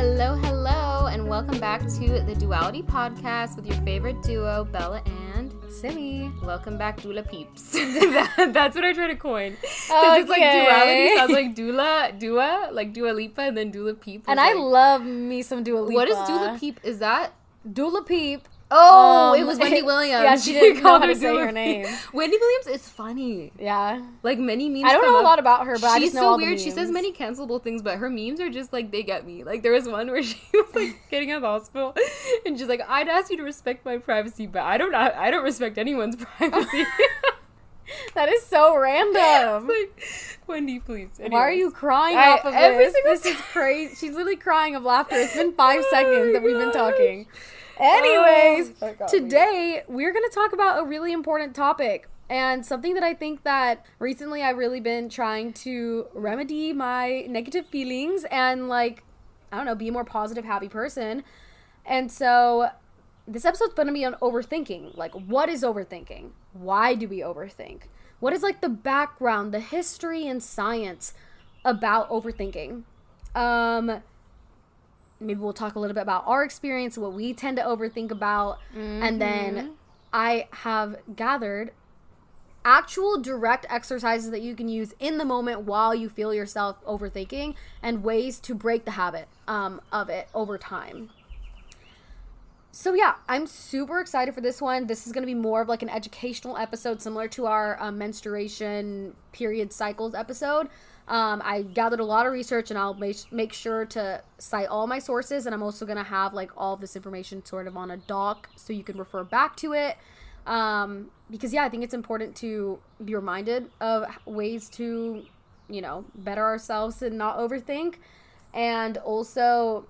Hello, hello, and welcome back to the Duality Podcast with your favorite duo, Bella and Simi. Welcome back, Dula Peeps. That- that's what I try to coin. 'Cause it's like duality sounds like Dula, Dua, like Dua Lipa, and then Dula Peep. And was I love me some Dua Lipa. What is Dula Peep? Is that? Dula Peep. Oh, it Um, was Wendy Williams. yeah, she didn't know how to her say her name. Wendy Williams is funny. Yeah. Like many memes. I don't know a up- lot about her, but I She's so weird. She says many cancelable things, but her memes are just like they get me. Like there was one where she was like getting out of the hospital, and she's like, "I'd ask you to respect my privacy, but I don't. I don't respect anyone's privacy." That is so random. Like, Wendy, please. Why are you crying I- off of every this? single This is crazy. She's literally crying of laughter. It's been five Oh seconds that we've been talking. Anyways, Oh, got me. today we're going to talk about a really important topic and something that I think that recently I've really been trying to remedy my negative feelings and like I don't know, be a more positive, happy person. And so this episode's going to be on overthinking. Like what is overthinking? Why do we overthink? What is like the background, the history and science about overthinking? Um maybe we'll talk a little bit about our experience, what we tend to overthink about, and then I have gathered actual direct exercises that you can use in the moment while you feel yourself overthinking and ways to break the habit um, of it over time. So yeah, I'm super excited for this one. This is going to be more of like an educational episode, similar to our um, menstruation period cycles episode. Um, I gathered a lot of research, and I'll make make sure to cite all my sources. And I'm also going to have like all this information sort of on a doc, so you can refer back to it. Um, because yeah, I think it's important to be reminded of ways to, you know, better ourselves and not overthink, and also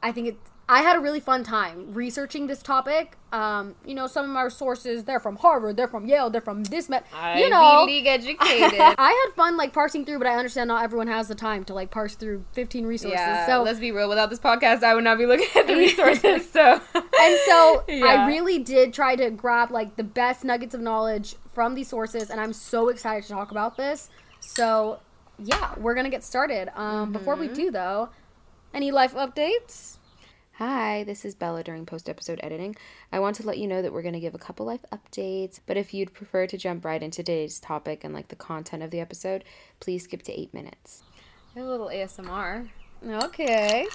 I think it. I had a really fun time researching this topic. Um, you know, some of our sources they're from Harvard, they're from Yale, they're from this met. You know, League educated. I had fun like parsing through, but I understand not everyone has the time to like parse through 15 resources. yeah. so let's be real. Without this podcast, I would not be looking at the resources. So and so Yeah. I really did try to grab like the best nuggets of knowledge from these sources, and I'm so excited to talk about this. So yeah, we're gonna get started. Um, Before Mm-hmm. we do though, any life updates? Hi, this is Bella during post episode editing. I want to let you know that we're going to give a couple life updates, but if you'd prefer to jump right into today's topic and like the content of the episode, please skip to eight minutes. I have a little ASMR. Okay.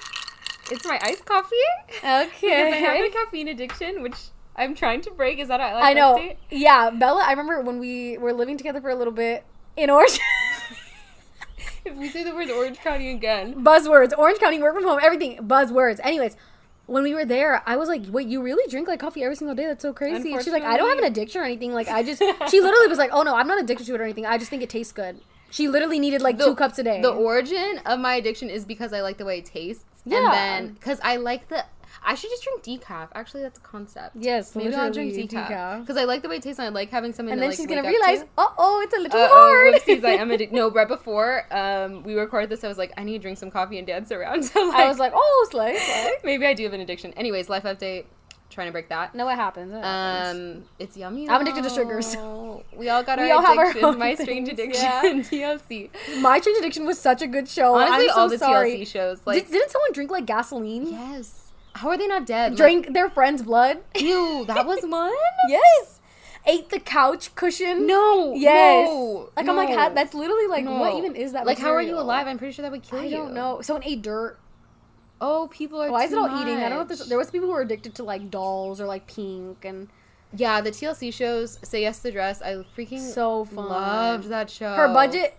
It's my iced coffee. Because I have a caffeine addiction, which I'm trying to break. Is that a life I know. update? Yeah, Bella. I remember when we were living together for a little bit in Orange. If we say the word Orange County again. buzzwords. Orange county work from home everything. Buzzwords. Anyways when we were there i was like wait you really drink like coffee every single day? That's so crazy. And she's like i don't have an addiction or anything. Like i just she literally was like oh no i'm not addicted to it or anything. I just think it tastes good. She literally needed like two cups a day. The origin of my addiction is because I like the way it tastes. Yeah. And then, because I like the. I should just drink decaf. Actually, that's a concept. yes Maybe I'll drink decaf because I like the way it tastes and I like having something. and then like, she's gonna realize to. oh oh it's a little Uh-oh, hard whoopsies, I am addicted. No, right before um, we recorded this, I was like, I need to drink some coffee and dance around. So like, i was like oh slay slay maybe I do have an addiction. Anyways, life update. Trying to break that. no it happens, it happens. Um, it's yummy. I'm addicted to sugars. though. We all got We our all have our own My strange addiction, yeah. TLC. my strange addiction was such a good show Honestly, i'm so all the sorry TLC shows, like, Did, didn't someone drink like gasoline yes. How are they not dead? Like, drink their friend's blood Ew, that was one. yes ate the couch cushion No. Yes. No, Like I'm like, how, that's literally like, what even is that? Like, how are you alive? I'm pretty sure that would kill I you. I don't know. Someone ate dirt. Oh, people are. Why is it all eating? I don't know if there's, there was people who were addicted to like dolls or like pink and Yeah, the TLC shows. Say yes to the dress. I freaking so fun. loved that show. Her budget.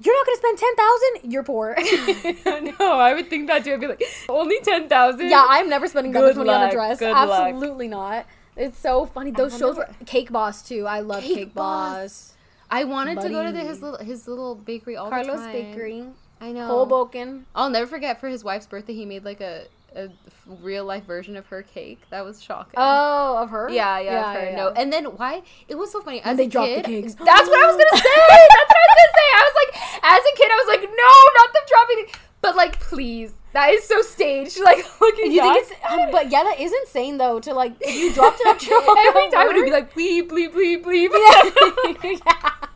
You're not gonna spend ten thousand. You're poor. no, I would think that too. I'd be like, only ten thousand. yeah, I'm never spending that much money on a dress. good luck. Absolutely not. It's so funny. Those shows were Cake Boss too. I love Cake Cake, Boss. Boss. I wanted to go to the, his little his little bakery all the Carlo's. Bakery. I know. Hoboken. I'll never forget for his wife's birthday, he made like a a real life version of her cake. That was shocking. Oh, of her. Yeah, yeah, of her. yeah, No, and then why? It was so funny. As they a dropped the kid, cakes. That's what I was gonna say. That's what I was gonna say. I was like, as a kid, I was like, no, not them dropping. The... But like, please, that is so staged. Like, looking You think it's? Um, but yeah, that is insane though. To like, if you dropped it up to Every time it would be like, bleep, bleep, bleep, bleep. yeah.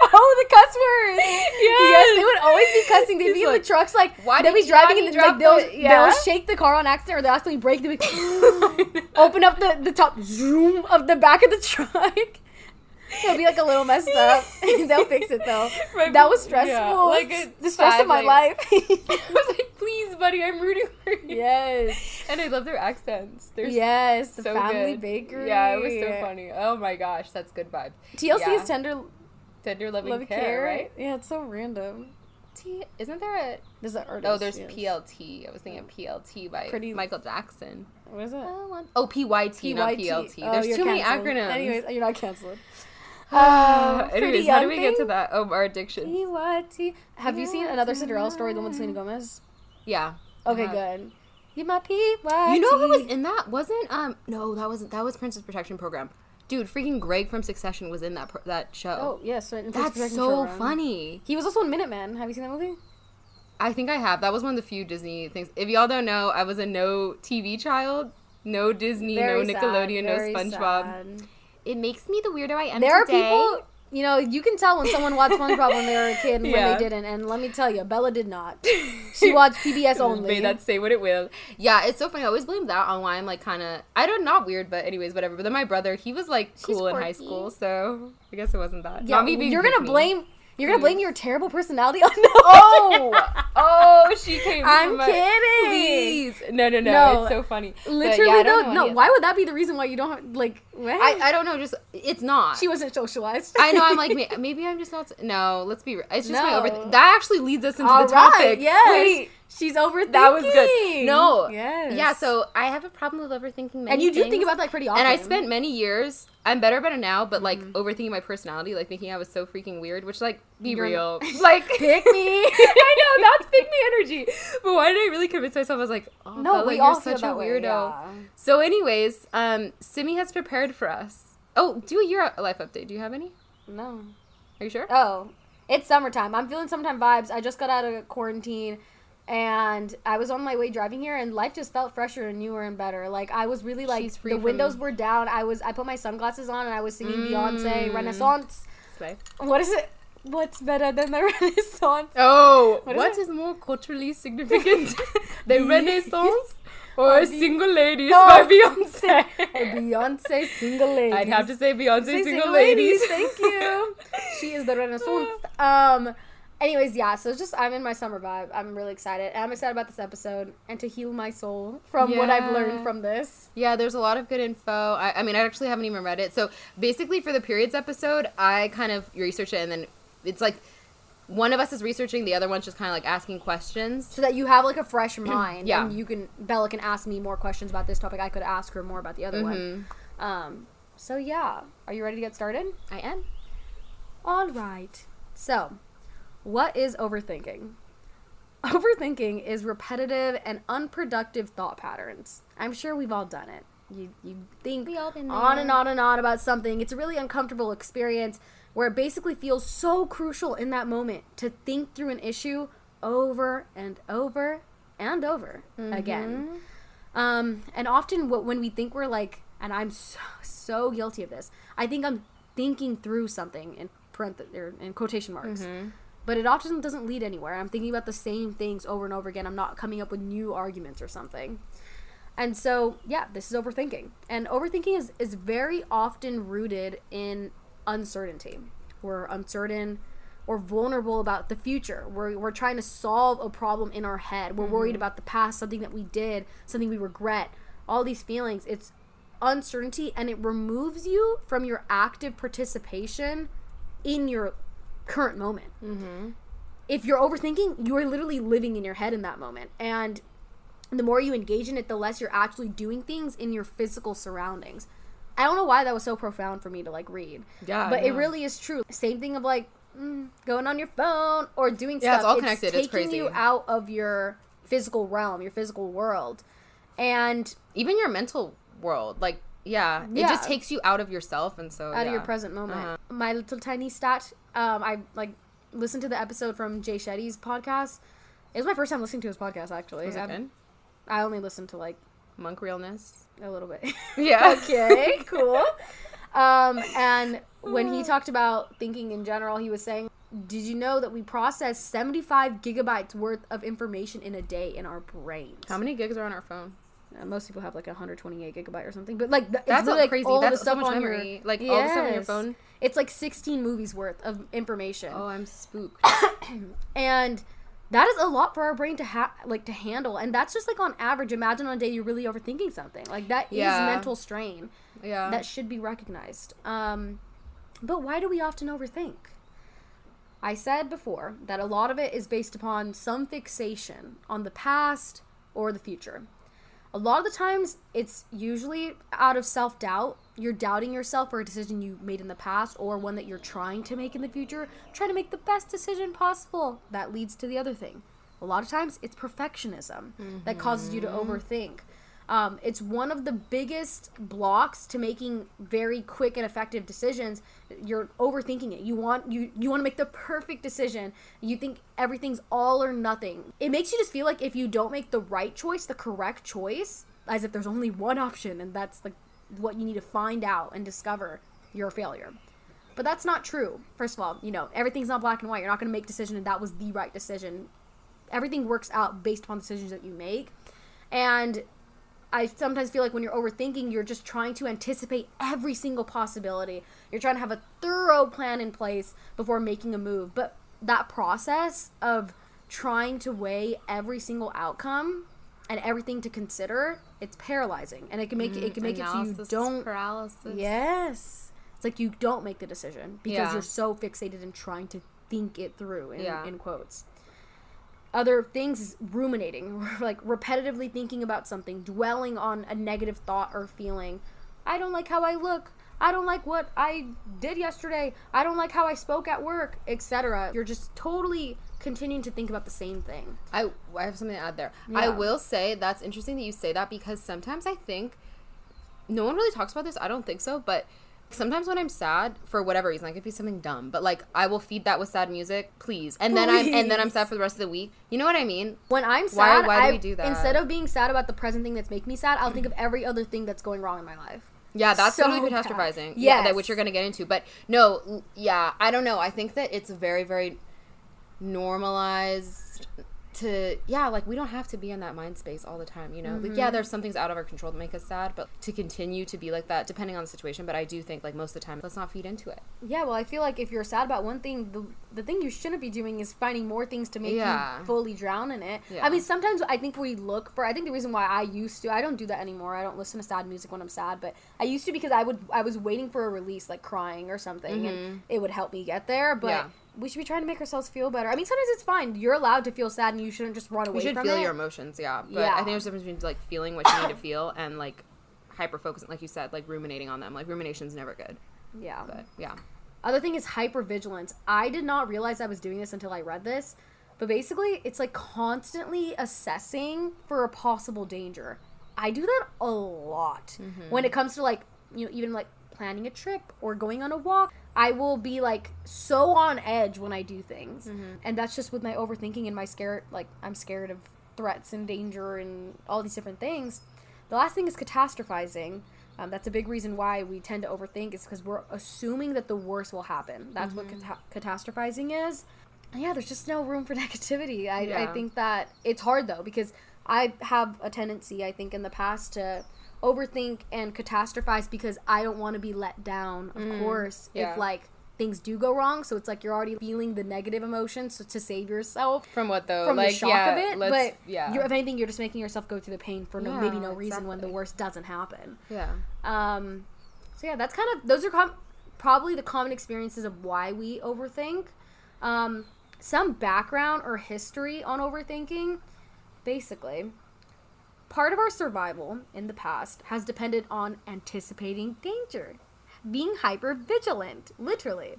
Oh, the cuss words. Yes. they would always be cussing. They'd He's be in like, the trucks, like "Why they'd be driving and drop like they'll, the-" yeah. they'll shake the car on accident or they'll actually break the open up the, the top zoom of the back of the truck. It'll be like a little messed up. they'll fix it though. My- that was yeah, stressful. like a the stress of my five, life. I was like, please, buddy, I'm rooting for you. yes. And I love their accents. They're Yes. The family good. bakery. Yeah, it was so funny. Oh my gosh, that's good vibes. TLC Yeah. is tender Tender loving love care, care, right? Yeah, it's so random. T isn't there a There's an artist. Oh, there's yes. PLT. I was thinking PLT by Pretty- Michael Jackson. What is it? Oh, PYT, not PLT. Oh, There's too many acronyms. Anyways, you're not canceled. Uh, Pretty anyways, how do we get to that? Oh, our addiction. PYT. Have you seen another Cinderella story, the one with Selena Gomez? Yeah. Okay, Uh-huh. good. You my PYT. You know who was in that? Wasn't um? No, that wasn't. That was Princess Protection Program. Dude, freaking Greg from Succession was in that pro- that show. Oh, yes. in Princess That's so funny. He was also in Minutemen. Have you seen that movie? I think I have. That was one of the few Disney things. If y'all don't know, I was a no TV child. No Disney, Very no sad, Nickelodeon, no SpongeBob. sad. It makes me the weirdo I am There are people, you know, you can tell when someone watched SpongeBob when they were a kid and when they didn't. And let me tell you, Bella did not. She watched PBS only. May that say what it will. Yeah, it's so funny. I always blame that on why I'm like kind of I don't not weird, but anyways, whatever. But then my brother, he was like cool in high school, so I guess it wasn't that. Yeah, you're gonna me. blame. You're gonna blame your terrible personality on no. Oh, oh, she came. I'm my- kidding. Please, no, no, no, No, It's so funny. But, Literally yeah, though, no. Why would that be the reason why you don't like? I, I don't know. Just it's not. she wasn't socialized. I know. I'm like maybe I'm just not. No, let's be. It's just my over. That actually leads us into All the right, topic. Yes. Wait, she's overthinking. that was good. No. Yes. Yeah. So I have a problem with overthinking. And you do think about that pretty often. And I spent many years. I'm better about it now, but like Mm-hmm. overthinking my personality, like thinking I was so freaking weird. Which like be You're- real, like pick me. I know that's pick me energy. But why did I really convince myself? I was like, oh, no, Bella, we you're all such a that way, weirdo. yeah. So, anyways, um, Simi has prepared for us. Oh, do a year life update. Do you have any? No. Are you sure? Oh, it's summertime. I'm feeling summertime vibes. I just got out of quarantine and I was on my way driving here and life just felt fresher and newer and better. Like I was really like the windows were down. I was I put my sunglasses on and I was singing Mm. Beyonce Renaissance. Slay. What is it? What's better than the Renaissance? Oh, What what is is, more culturally significant, the Renaissance Or or Single Ladies No. by Beyonce? A Beyonce single Ladies. I'd have to say Beyonce Say Single, Ladies. Thank you. she is the Renaissance. Um. Anyways, yeah. So it's just I'm in my summer vibe. I'm really excited. And I'm excited about this episode and to heal my soul from what I've learned from this. Yeah, there's a lot of good info. I, I mean, I actually haven't even read it. So basically, for the periods episode, I kind of research it, and then it's like one of us is researching, the other one's just kind of like asking questions. So that you have like a fresh mind. Yeah. And you can Bella can ask me more questions about this topic. I could ask her more about the other one. Mhm. Um. So yeah. Are you ready to get started? I am. All right. So, what is overthinking? Overthinking is repetitive and unproductive thought patterns. I'm sure we've all done it. You you think We all been on and on and on about something. It's a really uncomfortable experience where it basically feels so crucial in that moment to think through an issue over and over and over again. Um, and often what, when we think we're like, and I'm so, so guilty of this, I think I'm thinking through something in parentheses or in quotation marks. But it often doesn't lead anywhere. I'm thinking about the same things over and over again. I'm not coming up with new arguments or something. And so, yeah, this is overthinking. And overthinking is, is very often rooted in uncertainty. We're uncertain or vulnerable about the future. We're, we're trying to solve a problem in our head. We're worried mm-hmm. about the past, something that we did, something we regret. All these feelings. It's uncertainty and it removes you from your active participation in your current moment. Mm-hmm. If you're overthinking, you are literally living in your head in that moment. And the more you engage in it, the less you're actually doing things in your physical surroundings. I don't know why that was so profound for me to like read. Yeah, But it really is true. Same thing of like mm, going on your phone or doing Yeah, stuff. it's all connected. It's taking crazy. you out of your physical realm, your physical world. And Even your mental world, like yeah, it just takes you out of yourself, and so out of your present moment. Uh-huh. My little tiny stat. Um, I like listened to the episode from Jay Shetty's podcast. It was my first time listening to his podcast. Actually, Was? I only listened to like Monk realness. A little bit. Yeah. okay, cool. Um, and when he talked about thinking in general, he was saying, "Did you know that we process 75 gigabytes worth of information in a day in our brains?" How many gigs are on our phone? Uh, most people have like 128 gigabyte or something, but like th- That's really, like crazy. all That's the so stuff much on memory. your Like, all the stuff on your phone? It's like 16 movies worth of information. Oh, I'm spooked. and that is a lot for our brain to have like to handle and that's just like on average imagine on a day you're really overthinking something like that is Yeah. mental strain Yeah. that should be recognized um but why do we often overthink i said before that a lot of it is based upon some fixation on the past or the future a lot of the times it's usually out of self-doubt you're doubting yourself for a decision you made in the past or one that you're trying to make in the future try to make the best decision possible. That leads to the other thing. A lot of times it's perfectionism that causes you to overthink. Um, it's one of the biggest blocks to making very quick and effective decisions. You're overthinking it. You want you you want to make the perfect decision. You think everything's all or nothing. It makes you just feel like if you don't make the right choice the correct choice as if there's only one option and that's like what you need to find out and discover you're a failure. But that's not true. First of all you know everything's not black and white. You're not going to make decision and that was the right decision. Everything works out based upon decisions that you make. And I sometimes feel like when you're overthinking, you're just trying to anticipate every single possibility. You're trying to have a thorough plan in place before making a move. But that process of trying to weigh every single outcome and everything to consider, it's paralyzing. And it can make it, it can make it so you don't paralysis. Yes. It's like you don't make the decision because Yeah. you're so fixated in trying to think it through in, Yeah. in quotes. Other things is ruminating, like repetitively thinking about something, dwelling on a negative thought or feeling. I don't like how I look. I don't like what I did yesterday. I don't like how I spoke at work, etc. You're just totally continuing to think about the same thing. I, I have something to add there. I will say that's interesting that you say that because sometimes I think no one really talks about this. I don't think so, but sometimes when I'm sad for whatever reason, like it could be something dumb, but like I will feed that with sad music, please. And then I'm and then I'm sad for the rest of the week. You know what I mean? When I'm sad, why do I, we do that? instead of being sad about the present thing that's making me sad, I'll think of every other thing that's going wrong in my life. Yeah, that's So totally catastrophizing. Yeah, that Yes. which you're gonna get into. But no, yeah, I don't know. I think that it's very, very normalized to yeah, like we don't have to be in that mind space all the time, you know? Like Mm-hmm. yeah, there's some things out of our control that make us sad, but to continue to be like that, depending on the situation, but I do think like most of the time, let's not feed into it. Yeah, well, I feel like if you're sad about one thing, the, the thing you shouldn't be doing is finding more things to make Yeah. you fully drown in it. Yeah. I mean, sometimes I think we look for. I think the reason why I used to, I don't do that anymore. I don't listen to sad music when I'm sad, but I used to because I would, I was waiting for a release, like crying or something, and it would help me get there. But Mm-hmm. Yeah. We should be trying to make ourselves feel better. I mean, sometimes it's fine. You're allowed to feel sad, and you shouldn't just run away You should from feel it. your emotions, yeah. But Yeah. I think there's a difference between like feeling what you need to feel and like hyper focusing, like you said, like ruminating on them. Like rumination's never good. yeah. But yeah. Other thing is hypervigilance. I did not realize I was doing this until I read this. But basically, it's like constantly assessing for a possible danger. I do that a lot. Mm-hmm. When it comes to like, you know, even like planning a trip or going on a walk, I will be like so on edge when I do things. And that's just with my overthinking and my scare like I'm scared of threats and danger and all these different things. The last thing is catastrophizing. Um, that's a big reason why we tend to overthink is because we're assuming that the worst will happen. That's what cata- catastrophizing is. And yeah, there's just no room for negativity. I, I think that it's hard though because I have a tendency, I think, in the past to overthink and catastrophize because I don't want to be let down, of course, yeah. if like things do go wrong. So it's like you're already feeling the negative emotions so to save yourself From what though? from like the shock yeah, of it. let's- But yeah. you're, if anything, you're just making yourself go through the pain for no, maybe no reason when the worst doesn't happen. yeah. Um, so yeah, that's kind of those are com- probably the common experiences of why we overthink. Um, some background or history on overthinking, basically. Part of our survival in the past has depended on anticipating danger, being hyper vigilant, literally.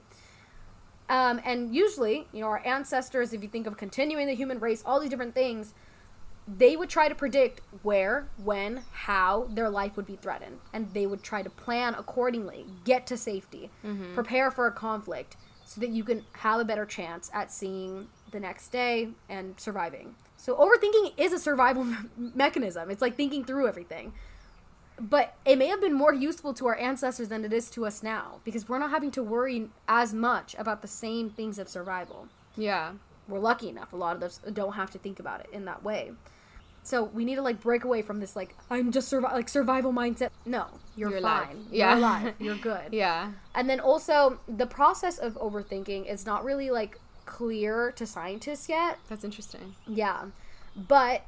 Um, and usually, you know, our ancestors, if you think of continuing the human race, all these different things, they would try to predict where, when, how their life would be threatened. And they would try to plan accordingly, get to safety, prepare for a conflict so that you can have a better chance at seeing the next day and surviving. So, overthinking is a survival mechanism. It's like thinking through everything. but it may have been more useful to our ancestors than it is to us now because we're not having to worry as much about the same things of survival. Yeah. We're lucky enough. A lot of us don't have to think about it in that way. So we need to like break away from this like I'm just survi- like survival mindset. No, you're, You're alive. fine. Yeah. You're alive. You're good. Yeah. And then also the process of overthinking is not really like clear to scientists yet. That's interesting. Yeah. But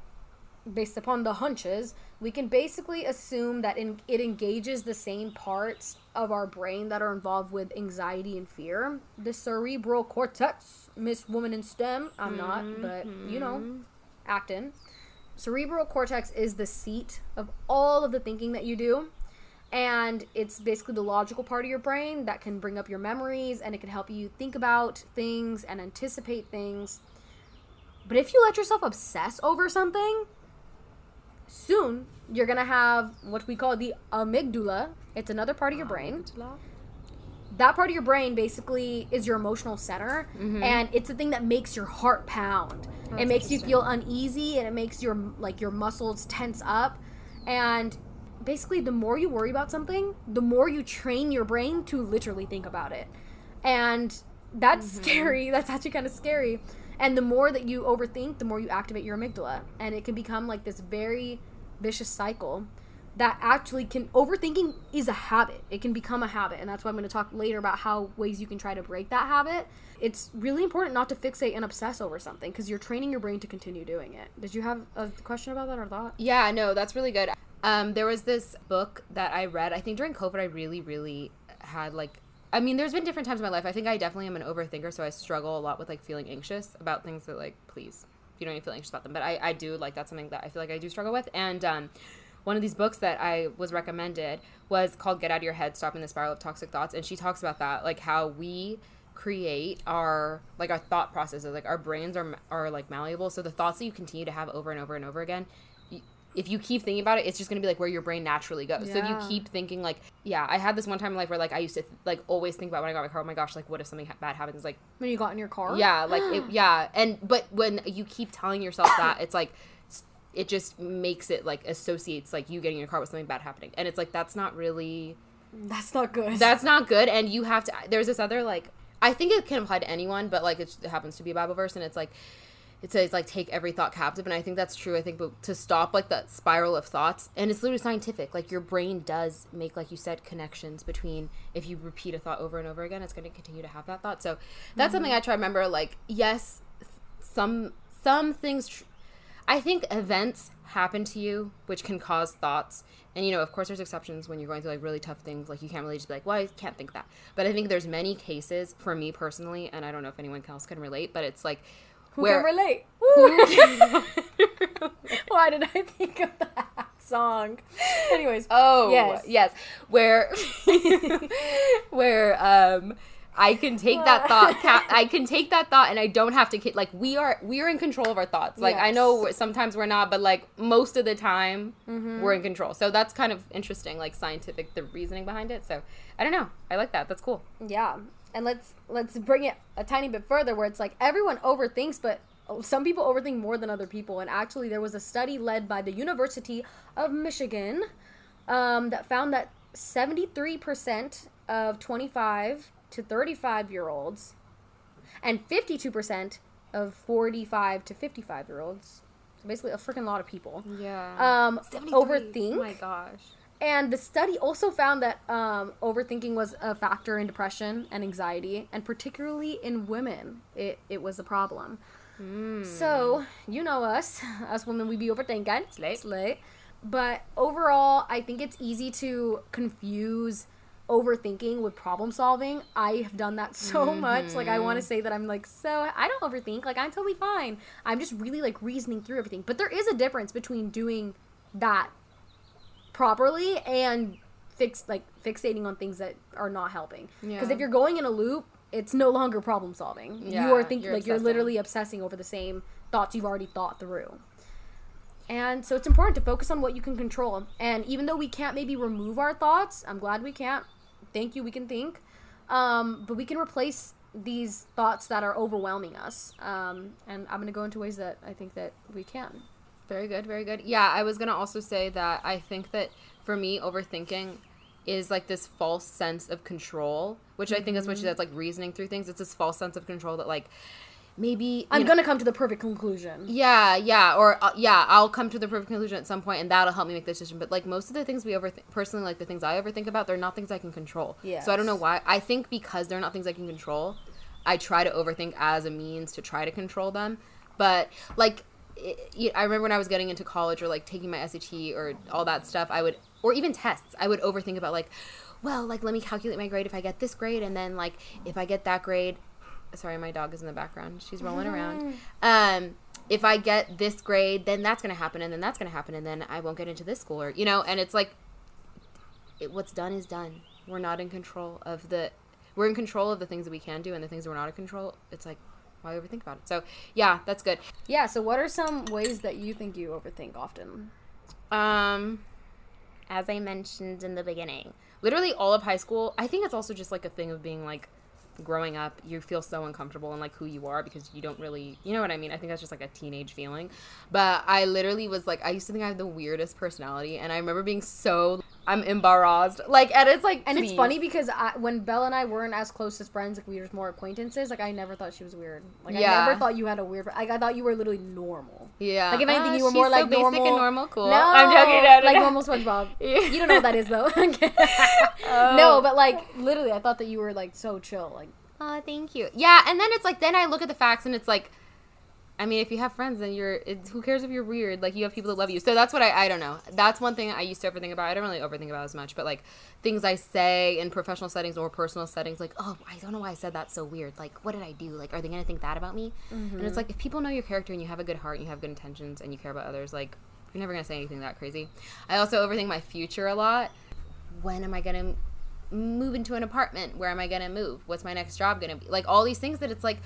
based upon the hunches, we can basically assume that in, it engages the same parts of our brain that are involved with anxiety and fear. The cerebral cortex, Miss Woman in STEM, I'm not, but you know, mm-hmm. acting. Cerebral cortex is the seat of all of the thinking that you do. And it's basically the logical part of your brain that can bring up your memories and it can help you think about things and anticipate things. But if you let yourself obsess over something, soon you're gonna have what we call the amygdala. It's another part of your brain. That part of your brain basically is your emotional center, and it's the thing that makes your heart pound. it makes you feel uneasy, and it makes your like your muscles tense up, and basically the more you worry about something, the more you train your brain to literally think about it, and that's mm-hmm. scary. That's actually kind of scary. And the more that you overthink, the more you activate your amygdala. And it can become like this very vicious cycle that actually can overthinking is a habit. It can become a habit. And that's why I'm going to talk later about how ways you can try to break that habit. It's really important not to fixate and obsess over something because you're training your brain to continue doing it. Did you have a question about that or thought? Yeah, no, that's really good. Um, there was this book that I read. I think during COVID, I really, really had like. I mean, there's been different times in my life. I think I definitely am an overthinker, so I struggle a lot with like feeling anxious about things that like, please, you don't even feel anxious about them. But I, I do like that's something that I feel like I do struggle with. And um, one of these books that I was recommended was called "Get Out of Your Head: Stopping the Spiral of Toxic Thoughts," and she talks about that, like how we create our like our thought processes like our brains are are like malleable so the thoughts that you continue to have over and over and over again if you keep thinking about it it's just going to be like where your brain naturally goes. So if you keep thinking like yeah i had this one time in life where like i used to like always think about when i got my car oh my gosh like what if something ha- bad happens? Like When you got in your car? yeah like it, yeah. And but when you keep telling yourself that it's like it just makes it like associates like you getting in your car with something bad happening. And it's like that's not really That's not good. that's not good and you have to there's this other like i think it can apply to anyone but like it happens to be a bible verse and it's like it says like take every thought captive and i think that's true i think but to stop like that spiral of thoughts and it's literally scientific like your brain does make like you said connections between if you repeat a thought over and over again it's going to continue to have that thought so that's mm-hmm. something i try to remember like yes some some things tr- I think events happen to you which can cause thoughts. And you know, of course there's exceptions when you're going through like really tough things. Like you can't really just be like, well, I can't think that. But I think there's many cases for me personally, and I don't know if anyone else can relate, but it's like Who can relate? Why did I think of that song? Anyways. Oh Yes. yes, where where um I can take that thought. Ca- I can take that thought, and I don't have to. Like we are, we are in control of our thoughts. Like I know sometimes we're not, but like most of the time, Mm-hmm. we're in control. So that's kind of interesting, like scientific, the reasoning behind it. So I don't know. I like that. That's cool. Yeah, and let's let's bring it a tiny bit further, where it's like everyone overthinks, but some people overthink more than other people. And actually, there was a study led by the University of Michigan um, that found that seventy three percent of twenty five to thirty five year olds, and fifty two percent of forty five to fifty five year olds, so basically a freaking lot of people, Yeah. um, overthink. Oh my gosh. And the study also found that um, overthinking was a factor in depression and anxiety, and particularly in women, it, it was a problem. So, you know us, us women, we be overthinking. Slay. Slay. But overall, I think it's easy to confuse overthinking with problem solving. I have done that so much. Like, I want to say that I'm like, so I don't overthink. Like, I'm totally fine. I'm just really like reasoning through everything. But there is a difference between doing that properly and fix like fixating on things that are not helping. Because Yeah. if you're going in a loop, it's no longer problem solving. Yeah, you are thinking you're like you're literally obsessing over the same thoughts you've already thought through. And so it's important to focus on what you can control. And even though we can't maybe remove our thoughts, I'm glad we can't. Thank you, we can think. Um, but we can replace these thoughts that are overwhelming us. Um, and I'm going to go into ways that I think that we can. Very good, very good. Yeah, I was gonna also say that I think that for me, overthinking is like this false sense of control, which I think is what she said, like reasoning through things. It's this false sense of control that like maybe I'm know- gonna come to the perfect conclusion. yeah, yeah, or uh, yeah, I'll come to the perfect conclusion at some point, and that'll help me make the decision. But like most of the things we overthink, personally, like the things I overthink about, they're not things I can control. Yeah. So I don't know why. I think because they're not things I can control, I try to overthink as a means to try to control them. But like, it, I remember when I was getting into college or like taking my SAT or all that stuff, I would, or even tests, I would overthink about like, well, like let me calculate my grade if I get this grade, and then like if I get that grade, sorry my dog is in the background she's rolling around. Um if i get this grade then that's going to happen and then that's going to happen and then i won't get into this school or you know and it's like it, what's done is done. We're not in control of the we're in control of the things that we can do and the things that we're not in control. It's like why overthink about it so yeah that's good Yeah. So, what are some ways that you think you overthink often? um as i mentioned in the beginning literally all of high school i think it's also just like a thing of being like growing up you feel so uncomfortable in like who you are because you don't really you know what i mean i think that's just like a teenage feeling but i literally was like i used to think i had the weirdest personality and i remember being so i'm embarrassed like and it's like And it's funny because I, when Belle and I weren't as close as friends, like we were just more acquaintances. Like I never thought she was weird. Like Yeah. I never thought you had a weird. Like I thought you were literally normal. Yeah Like if anything, Ah, you were more so like basic normal. and normal cool No, i'm joking no, no, like no. normal SpongeBob. Yeah. You don't know what that is though. Oh. No, but like literally, I thought that you were like so chill. Like Oh, thank you. Yeah, and then it's like then I look at the facts and it's like I mean, if you have friends, then you're. It, who cares if you're weird? Like you have people that love you. So that's what I. I don't know. That's one thing I used to overthink about. I don't really overthink about as much, but like things I say in professional settings or personal settings, like oh, I don't know why I said that so weird. Like what did I do? Like are they gonna think that about me? And it's mm-hmm. like if people know your character and you have a good heart and you have good intentions and you care about others, like you're never gonna say anything that crazy. I also overthink my future a lot. When am I gonna move into an apartment? Where am I gonna move? What's my next job gonna be? Like all these things that it's like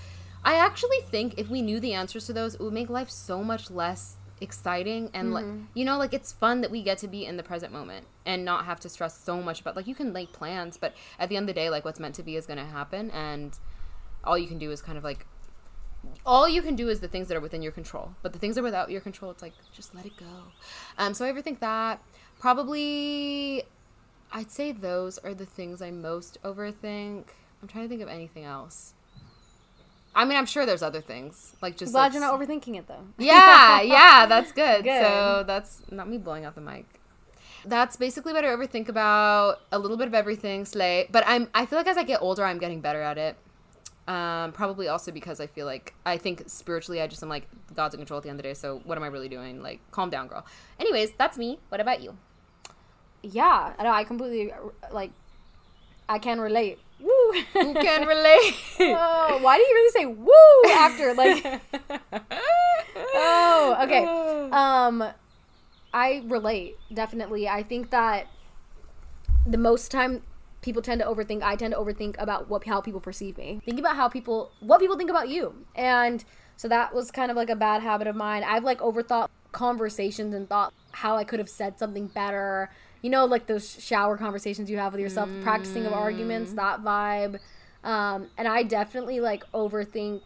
I actually think if we knew the answers to those, it would make life so much less exciting and like you know like it's fun that we get to be in the present moment and not have to stress so much about like you can make plans but at the end of the day like what's meant to be is going to happen and all you can do is kind of like all you can do is the things that are within your control but the things that are without your control it's like just let it go. Um so i overthink that probably i'd say those are the things i most overthink. I'm trying to think of anything else I mean, I'm sure there's other things like just glad like you're not overthinking it though. yeah, yeah, that's good. Good. So that's not me blowing out the mic. That's basically what I overthink about. A little bit of everything, slay. But I'm I feel like as I get older, I'm getting better at it. Um, probably also because I feel like I think spiritually, I just am like God's in control at the end of the day. So what am I really doing? Like, calm down, girl. Anyways, that's me. What about you? Yeah, I know. I completely like. I can relate. Woo. Can relate? oh, why do you really say woo after like? oh, okay. Um, I relate definitely. I think that the most time people tend to overthink, I tend to overthink about what how people perceive me. Think about how people what people think about you. And so that was kind of like a bad habit of mine. I've like overthought conversations and thought how I could have said something better. You know, like those shower conversations you have with yourself, practicing of arguments, that vibe. Um, and I definitely like overthink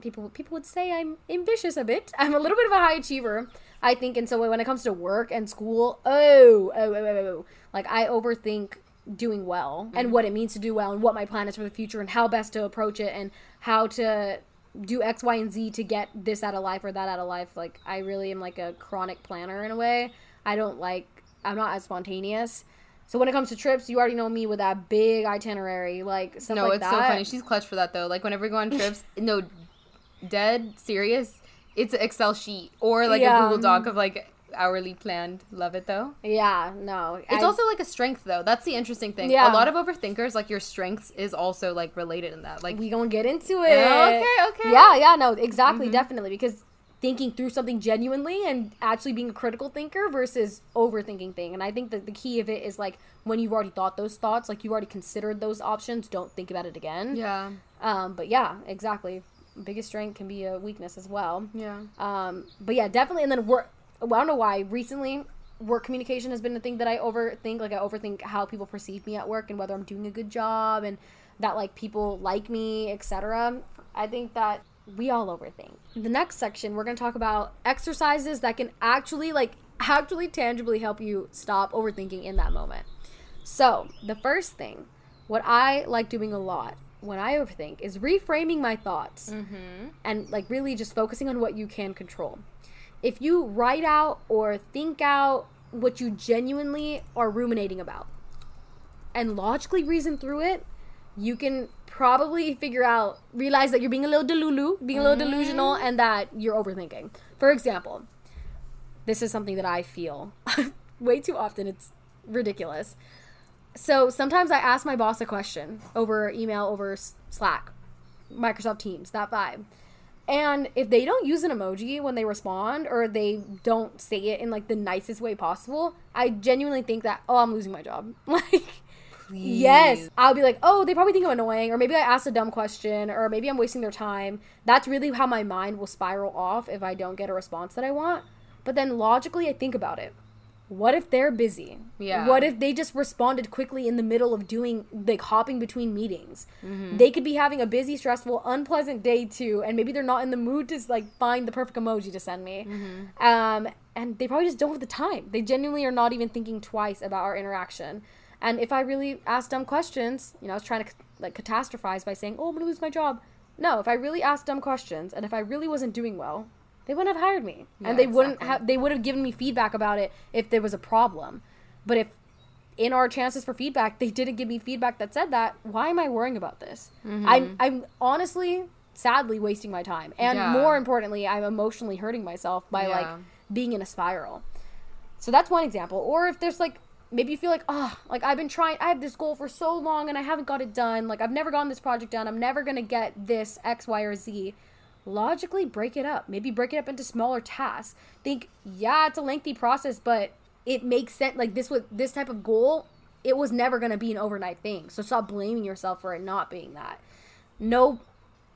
people people would say I'm ambitious a bit. I'm a little bit of a high achiever, I think, and so when it comes to work and school, oh, oh, oh, oh, oh. like I overthink doing well and what it means to do well and what my plan is for the future and how best to approach it and how to do X, Y, and Z to get this out of life or that out of life. Like I really am like a chronic planner in a way. I don't like I'm not as spontaneous. So when it comes to trips, you already know me with that big itinerary, like stuff no, like it's so funny. She's clutch for that though. Like whenever we go on trips, no, dead serious. It's an Excel sheet or like Yeah. a Google Doc of like hourly planned. Love it though. yeah, no. It's I- also like a strength though. That's the interesting thing. Yeah. A lot of overthinkers, like your strengths, is also like related in that. Like we gonna get into it. okay, okay. Yeah, yeah, no, exactly, mm-hmm. definitely, because thinking through something genuinely and actually being a critical thinker versus overthinking thing, and I think that the key of it is like when you've already thought those thoughts, like you've already considered those options, don't think about it again. Yeah. Um, but yeah, exactly. Biggest strength can be a weakness as well. Yeah. Um, but yeah, definitely. And then work. Well, I don't know why. Recently, work communication has been a thing that I overthink. Like I overthink how people perceive me at work and whether I'm doing a good job and that like people like me, etc. I think that we all overthink. The next section, we're gonna talk about exercises that can actually like actually tangibly help you stop overthinking in that moment. So, the first thing, what I like doing a lot when I overthink is reframing my thoughts Mm-hmm. and like really just focusing on what you can control. If you write out or think out what you genuinely are ruminating about and logically reason through it, you can probably figure out, realize that you're being a little delulu, being a little mm-hmm. delusional, and that you're overthinking. For example, this is something that I feel way too often. It's ridiculous. So sometimes I ask my boss a question over email, over Slack, Microsoft Teams, that vibe. And if they don't use an emoji when they respond or they don't say it in like the nicest way possible, I genuinely think that, oh, I'm losing my job. Like, yes. I'll be like, oh, they probably think I'm annoying, or maybe I asked a dumb question, or maybe I'm wasting their time. That's really how my mind will spiral off if I don't get a response that I want. But then logically, I think about it. What if they're busy? Yeah. What if they just responded quickly in the middle of doing, like, hopping between meetings? They could be having a busy, stressful, unpleasant day too, and maybe they're not in the mood to, like, find the perfect emoji to send me. Um, and they probably just don't have the time. They genuinely are not even thinking twice about our interaction. And if I really asked dumb questions, you know, I was trying to like catastrophize by saying, "Oh, I'm gonna lose my job." No, if I really asked dumb questions and if I really wasn't doing well, they wouldn't have hired me, Yeah, and they wouldn't have. They would have given me feedback about it if there was a problem. But if in our chances for feedback, they didn't give me feedback that said that, why am I worrying about this? Mm-hmm. I'm I'm honestly, sadly, wasting my time, and Yeah. more importantly, I'm emotionally hurting myself by like being in a spiral. So that's one example. Or if there's like maybe you feel like, oh, like I've been trying I have this goal for so long and I haven't got it done. Like I've never gotten this project done. I'm never gonna get this X, Y, or Z. Logically break it up. Maybe break it up into smaller tasks. Think, yeah, it's a lengthy process, but it makes sense like this was this type of goal, it was never gonna be an overnight thing. So stop blaming yourself for it not being that. No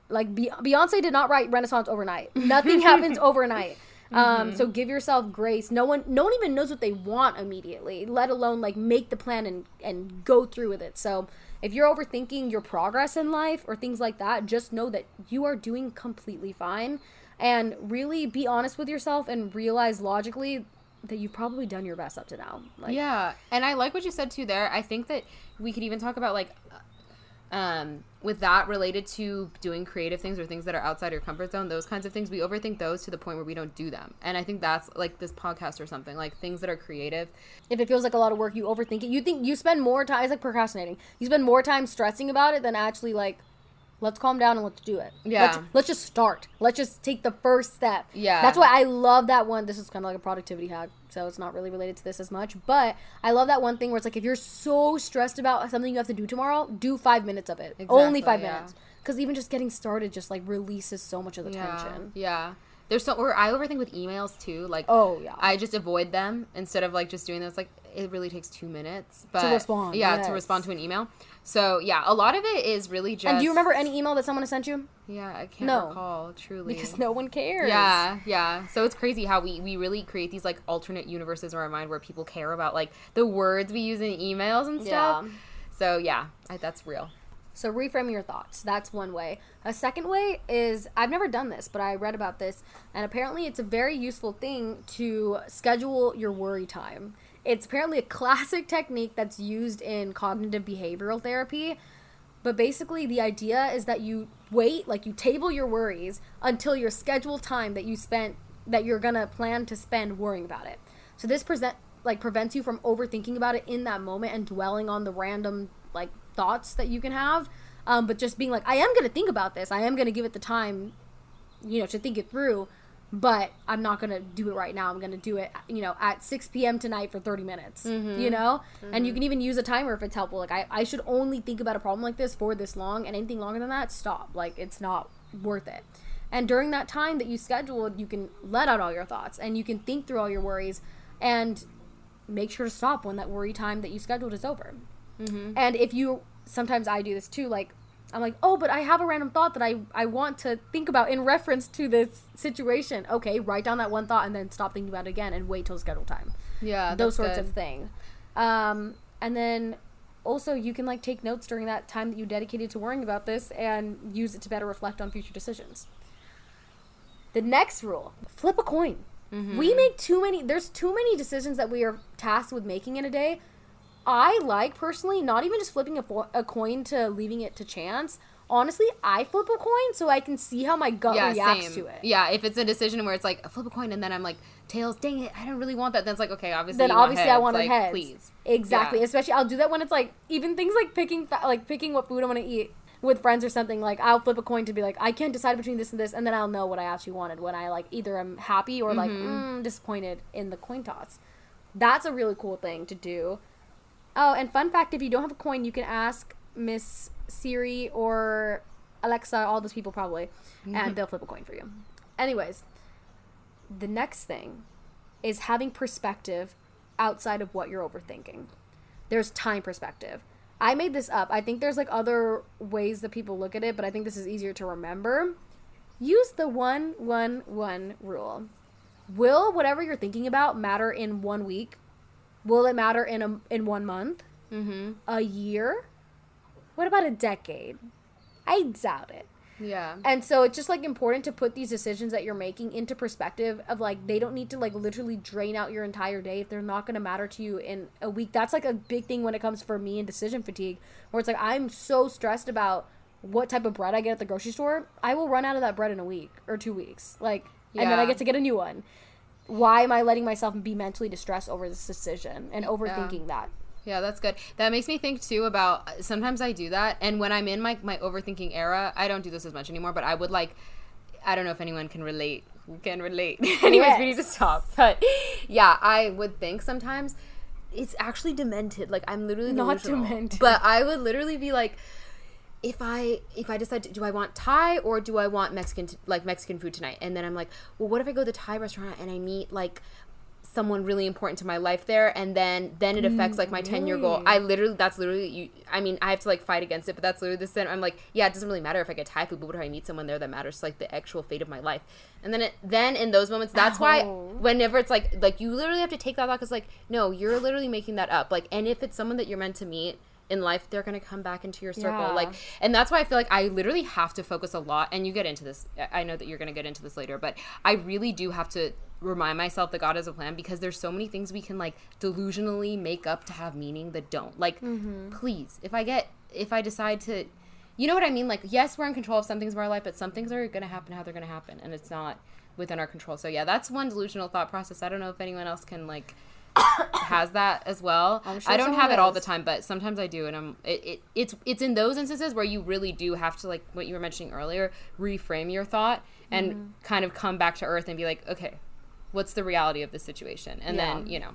like Be- Beyonce did not write Renaissance overnight. Nothing happens overnight. Um, so give yourself grace. No one, no one even knows what they want immediately, let alone like make the plan and and go through with it. So if you're overthinking your progress in life or things like that, just know that you are doing completely fine, and really be honest with yourself and realize logically that you've probably done your best up to now. Like, yeah, and I like what you said too. There, I think that we could even talk about like, um, with that related to doing creative things or things that are outside your comfort zone. Those kinds of things, we overthink those to the point where we don't do them. And I think that's like this podcast or something like things that are creative. if it feels like a lot of work, you overthink it. You think you spend more time. It's like procrastinating. You spend more time stressing about it than actually like, let's calm down and let's do it. Yeah. Let's, let's just start. Let's just take the first step. Yeah. That's why I love that one. This is kind of like a productivity hack, so it's not really related to this as much. But I love that one thing where it's like if you're so stressed about something you have to do tomorrow, do five minutes of it. Exactly, Only five yeah. minutes. Because even just getting started just like releases so much of the Yeah, tension. yeah. There's so, or I overthink with emails too. Like, Oh yeah. I just avoid them instead of like just doing those. Like it really takes two minutes, but respond, Yeah, yes. to respond to an email. So yeah, a lot of it is really just. and do you remember any email that someone has sent you? Yeah, I can't No. recall truly Because no one cares. Yeah, yeah. So it's crazy how we we really create these like alternate universes in our mind where people care about like the words we use in emails and stuff. Yeah. So yeah, I, that's real. So reframe your thoughts. That's one way. A second way is I've never done this, but I read about this, and apparently it's a very useful thing to schedule your worry time. It's apparently a classic technique that's used in cognitive behavioral therapy. But basically, the idea is that you wait, like you table your worries until your scheduled time that you spent that you're gonna plan to spend worrying about it. So this present like prevents you from overthinking about it in that moment and dwelling on the random like thoughts that you can have. Um, but just being like, I am gonna think about this. I am gonna give it the time, you know, to think it through. But I'm not gonna do it right now. I'm gonna do it, you know, at 6 p.m. tonight for 30 minutes. You know, and you can even use a timer if it's helpful. Like I, I should only think about a problem like this for this long, and anything longer than that, stop. Like it's not worth it. And during that time that you scheduled, you can let out all your thoughts and you can think through all your worries and make sure to stop when that worry time that you scheduled is over. And if you, sometimes I do this too, like, I'm like, oh, but I have a random thought that I, I want to think about in reference to this situation. Okay, write down that one thought and then stop thinking about it again and wait till scheduled time. Yeah, Those sorts good. of thing. Um, and then also you can like take notes during that time that you dedicated to worrying about this and use it to better reflect on future decisions. The next rule flip a coin. We make too many. There's too many decisions that we are tasked with making in a day. I like personally not even just flipping a, fo- a coin to leaving it to chance. Honestly, I flip a coin so I can see how my gut Yeah, reacts same. to it. Yeah, if it's a decision where it's like flip a coin and then I'm like tails, dang it, I don't really want that. Then it's like okay, obviously. then you want obviously I want like, heads. Please. Exactly. Yeah. Especially I'll do that when it's like even things like picking fa- like picking what food I'm gonna eat with friends or something. Like I'll flip a coin to be like I can't decide between this and this, and then I'll know what I actually wanted when I like either I'm happy or like Mm-hmm. mm, disappointed in the coin toss. That's a really cool thing to do. Oh, and fun fact: if you don't have a coin, you can ask Miss Siri or Alexa, all those people probably, Mm-hmm. and they'll flip a coin for you. Anyways, the next thing is having perspective outside of what you're overthinking. There's time perspective. I made this up. I think there's like other ways that people look at it, but I think this is easier to remember. Use the one one one rule. Will whatever you're thinking about matter in one week? Will it matter in a in one month? Mm-hmm. A year? What about a decade? I doubt it. Yeah. And so it's just like important to put these decisions that you're making into perspective of like they don't need to like literally drain out your entire day if they're not going to matter to you in a week. That's like a big thing when it comes for me and decision fatigue where it's like I'm so stressed about what type of bread I get at the grocery store. I will run out of that bread in a week or 2 weeks. Like and then I get to get a new one. Why am I letting myself be mentally distressed over this decision and overthinking that? Yeah, that's good. That makes me think too about sometimes I do that, and when I'm in my my overthinking era, I don't do this as much anymore. But I would like, I don't know if anyone can relate. Who can relate? Anyways, we need to stop. But yeah, I would think sometimes it's actually demented. Like I'm literally Not delusional. demented. But I would literally be like. If I if I decide to, do I want Thai or do I want Mexican t- like Mexican food tonight? And then I'm like well what if I go to the Thai restaurant and I meet like someone really important to my life there? And then then it affects like my 10 year goal mm, i literally that's literally you i mean i have to like fight against it but that's literally the sin. I'm like yeah it doesn't really matter if i get thai food but what if i meet someone there that matters to like the actual fate of my life? And then it then in those moments that's why Oh. whenever it's like like you literally have to take that thought because like no you're literally making that up. Like and if it's someone that you're meant to meet in life they're gonna come back into your circle. Yeah. like and that's why i feel like i literally have to focus a lot and you get into this i know that you're gonna get into this later but i really do have to remind myself that god has a plan because there's so many things we can like delusionally make up to have meaning that don't. Like mm-hmm. please if i get if i decide to you know what i mean? Like yes we're in control of some things in our life but some things are gonna happen how they're gonna happen and it's not within our control. So yeah that's one delusional thought process. I don't know if anyone else can like has that as well. Sure I don't have it all the time, but sometimes I do, and I'm it, it it's it's in those instances where you really do have to like what you were mentioning earlier, reframe your thought and Mm-hmm. kind of come back to earth and be like, okay, what's the reality of the situation, and then you know,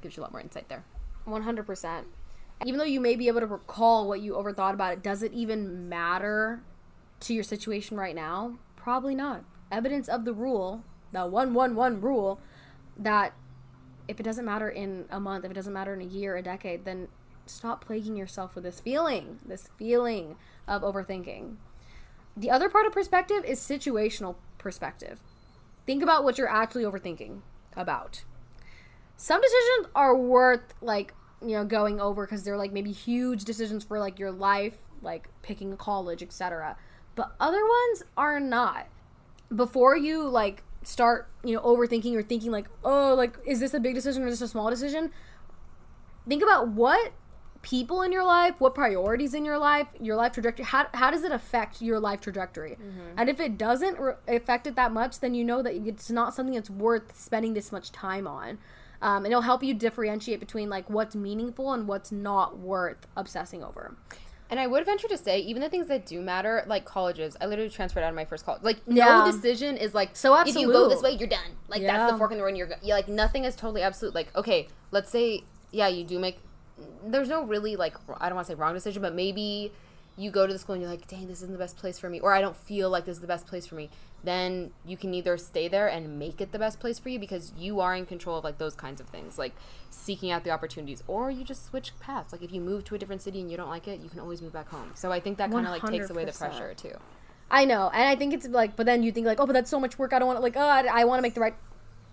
gives you a lot more insight there. 100%. Even though you may be able to recall what you overthought about it, does it even matter to your situation right now? Probably not. Evidence of the rule, the 111 rule, that if it doesn't matter in a month, if it doesn't matter in a year, a decade, then stop plaguing yourself with this feeling, this feeling of overthinking. The other part of perspective is situational perspective. Think about what you're actually overthinking about some decisions are worth like you know going over because they're like maybe huge decisions for like your life like picking a college etc but other ones are not before you like start you know overthinking or thinking like oh like is this a big decision or is this a small decision? Think about what people in your life what priorities in your life your life trajectory how, how does it affect your life trajectory? And if it doesn't re- affect it that much then you know that it's not something that's worth spending this much time on. Um, and it'll help you differentiate between like what's meaningful and what's not worth obsessing over And I would venture to say, even the things that do matter, like colleges, I literally transferred out of my first college. Like Yeah. no decision is like So absolute. If you go this way, you're done. Like that's the fork in the road. And you're, you're like nothing is totally absolute. Like okay, let's say yeah, you do make. There's no really like I don't want to say wrong decision, but maybe you go to the school and you're like, dang, this isn't the best place for me, or I don't feel like this is the best place for me. Then you can either stay there and make it the best place for you because you are in control of like those kinds of things, like seeking out the opportunities, or you just switch paths. Like if you move to a different city and you don't like it, you can always move back home. So I think that kind of like takes away the pressure too. i know and i think it's like but then you think like oh but that's so much work i don't want to like oh i, I want to make the right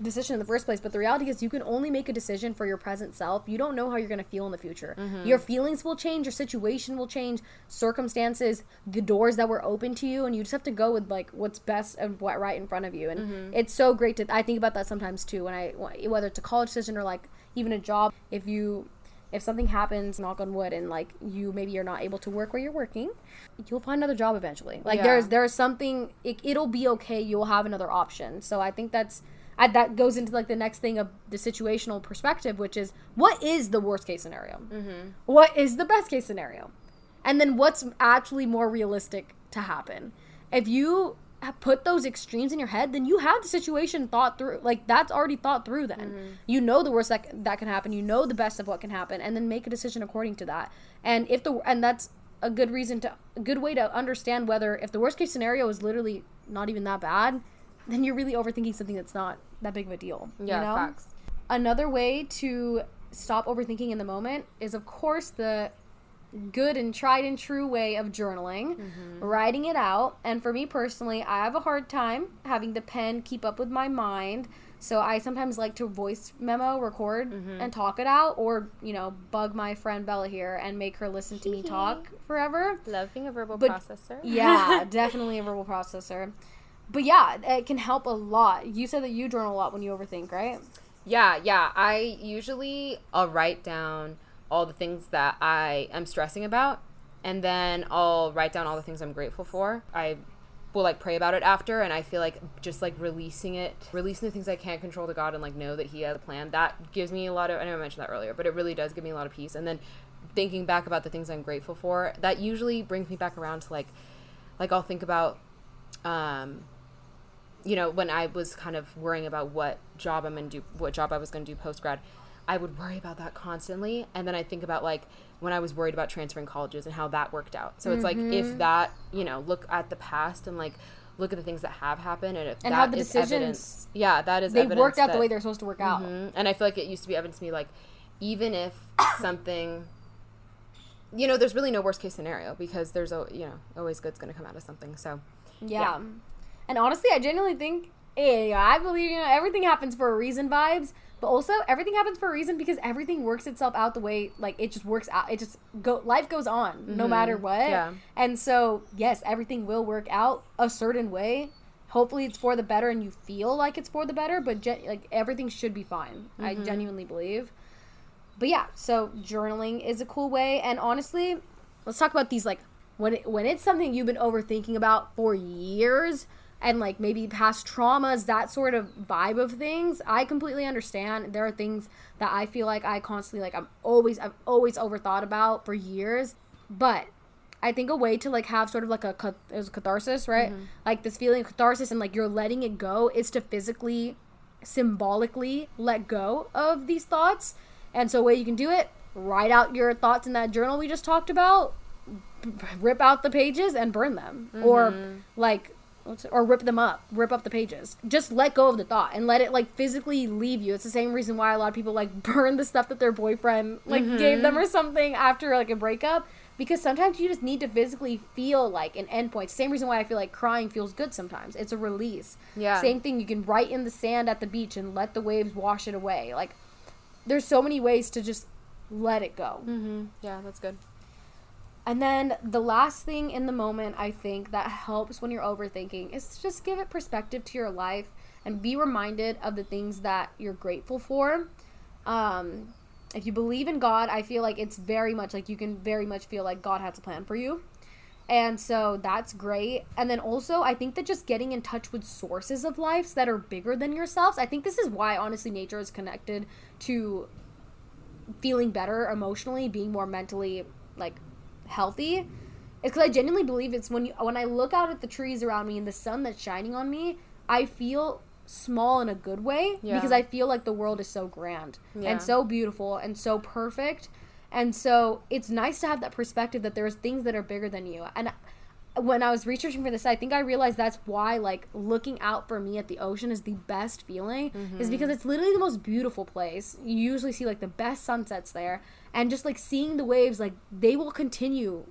decision in the first place. But the reality is, you can only make a decision for your present self. You don't know how you're going to feel in the future. Mm-hmm. Your feelings will change, your situation will change, circumstances, the doors that were open to you, and you just have to go with like what's best and what right in front of you. And mm-hmm. it's so great to. I think about that sometimes too when I whether it's a college decision or like even a job. If you if something happens, knock on wood, and like you maybe you're not able to work where you're working, you'll find another job eventually. Like Yeah. there's there's something it, it'll be okay. You'll have another option. So I think that's I, that goes into like the next thing of the situational perspective, which is what is the worst case scenario? Mm-hmm. What is the best case scenario? And then what's actually more realistic to happen? If you put those extremes in your head, then you have the situation thought through. Like that's already thought through. Then mm-hmm. you know the worst that that can happen. You know the best of what can happen, and then make a decision according to that. And if the and that's a good reason to a good way to understand whether if the worst case scenario is literally not even that bad, then you're really overthinking something that's not that big of a deal. Yeah, you know? facts. Another way to stop overthinking in the moment is, of course, the good and tried and true way of journaling, Mm-hmm. writing it out. And for me personally, I have a hard time having the pen keep up with my mind. So I sometimes like to voice memo, record, Mm-hmm. and talk it out, or you know, bug my friend Bella here and make her listen to me talk forever. Love being a verbal But- processor. Yeah, definitely a verbal processor. But yeah, it can help a lot. You said that you journal a lot when you overthink, right? Yeah, yeah. I usually I'll write down all the things that I am stressing about and then I'll write down all the things I'm grateful for. I will like pray about it after and I feel like just like releasing it, releasing the things I can't control to God and like know that he has a plan. That gives me a lot of I know I mentioned that earlier, but it really does give me a lot of peace. And then thinking back about the things I'm grateful for, that usually brings me back around to like like I'll think about um you know, when I was kind of worrying about what job I'm gonna do, what job I was gonna do post grad, I would worry about that constantly, and then I think about like when I was worried about transferring colleges and how that worked out. So it's like Mm-hmm. if that, you know, look at the past and like look at the things that have happened, and if And that how the is decisions- evidence, yeah, that is They worked out the way they're supposed to work out. Mhm. And I feel like it used to be evidence to me like even if something you know, there's really no worst case scenario because there's a you know, always good's gonna come out of something. So Yeah. And honestly, I genuinely think, eh, hey, I believe, you know, everything happens for a reason vibes, but also everything happens for a reason because everything works itself out the way, like, it just works out. It just, go, life goes on no mm-hmm. matter what. Yeah. And so, yes, everything will work out a certain way. Hopefully it's for the better and you feel like it's for the better, but gen- like everything should be fine. I mm-hmm. genuinely believe. But yeah, so journaling is a cool way and honestly, let's talk about these like when it, when it's something you've been overthinking about for years and like maybe past traumas, that sort of vibe of things, I completely understand. There are things that I feel like I constantly like I'm always I've always overthought about for years, but I think a way to like have sort of like a was catharsis, right? Mm-hmm. Like this feeling of catharsis and like you're letting it go is to physically symbolically let go of these thoughts. And so, a way you can do it, write out your thoughts in that journal we just talked about, rip out the pages and burn them, or mm-hmm. like, what's it- or rip them up, rip up the pages. Just let go of the thought and let it like physically leave you. It's the same reason why a lot of people like burn the stuff that their boyfriend like gave them or something after like a breakup. Because sometimes you just need to physically feel like an endpoint. Same reason why I feel like crying feels good sometimes. It's a release. Yeah. Same thing. You can write in the sand at the beach and let the waves wash it away. Like, there's so many ways to just let it go. mm-hmm. yeah, that's good. And then the last thing in the moment I think that helps when you're overthinking is to just give it perspective to your life and be reminded of the things that you're grateful for. Um, if you believe in God, I feel like it's very much like you can very much feel like God has a plan for you. And so that's great. And then also, I think that just getting in touch with sources of lives that are bigger than yourselves. I think this is why, honestly, nature is connected to feeling better emotionally, being more mentally like healthy. It's because I genuinely believe it's when you when I look out at the trees around me and the sun that's shining on me, I feel small in a good way Yeah. because I feel like the world is so grand Yeah. and so beautiful and so perfect. And so it's nice to have that perspective that there's things that are bigger than you. And when I was researching for this, I think I realized that's why like looking out for me at the ocean is the best feeling is mm-hmm. because it's literally the most beautiful place. You usually see like the best sunsets there and just like seeing the waves like they will continue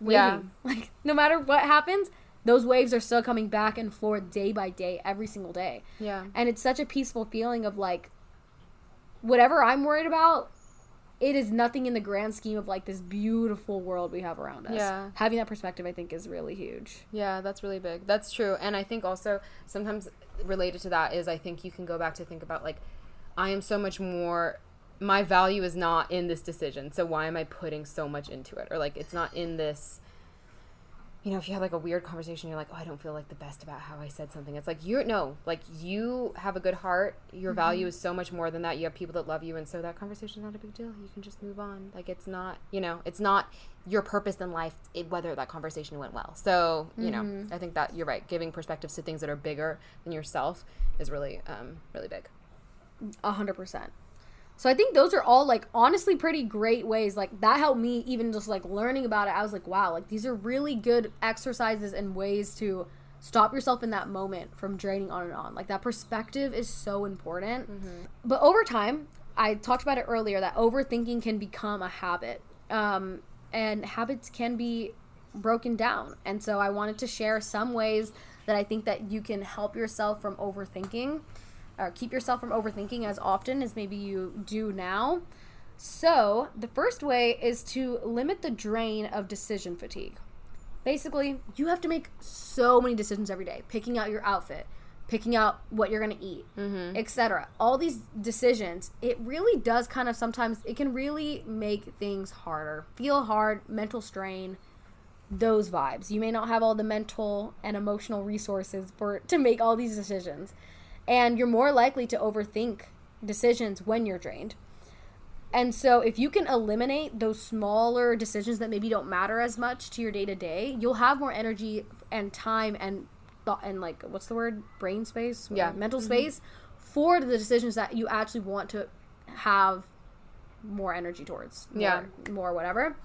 waving. Yeah. Like no matter what happens, those waves are still coming back and forth day by day, every single day. Yeah. And it's such a peaceful feeling of like, whatever I'm worried about, it is nothing in the grand scheme of like this beautiful world we have around us. Yeah. Having that perspective, I think, is really huge. Yeah, that's really big. That's true. And I think also sometimes related to that is I think you can go back to think about like I am so much more my value is not in this decision. So why am I putting so much into it? Or like it's not in this you know, if you have like a weird conversation, you're like, oh, I don't feel like the best about how I said something. It's like you're no, like you have a good heart. Your value is so much more than that. You have people that love you, and so that conversation is not a big deal. You can just move on. Like it's not, you know, it's not your purpose in life it, whether that conversation went well. So you know, I think that you're right. Giving perspectives to things that are bigger than yourself is really, um, really big. A hundred percent. So I think those are all like honestly pretty great ways. Like that helped me even just like learning about it. I was like, wow, like these are really good exercises and ways to stop yourself in that moment from draining on and on. Like that perspective is so important. But over time, I talked about it earlier that overthinking can become a habit. Um, and habits can be broken down. And so I wanted to share some ways that I think that you can help yourself from overthinking or keep yourself from overthinking as often as maybe you do now. So, the first way is to limit the drain of decision fatigue. Basically, you have to make so many decisions every day, picking out your outfit, picking out what you're going to eat, mm-hmm. etc. All these decisions, it really does kind of sometimes it can really make things harder. Feel hard, mental strain, those vibes. You may not have all the mental and emotional resources for to make all these decisions. And you're more likely to overthink decisions when you're drained. And so if you can eliminate those smaller decisions that maybe don't matter as much to your day to day, you'll have more energy and time and thought and like what's the word? Brain space? Yeah. Mental mm-hmm. space for the decisions that you actually want to have more energy towards. More, Yeah. More whatever.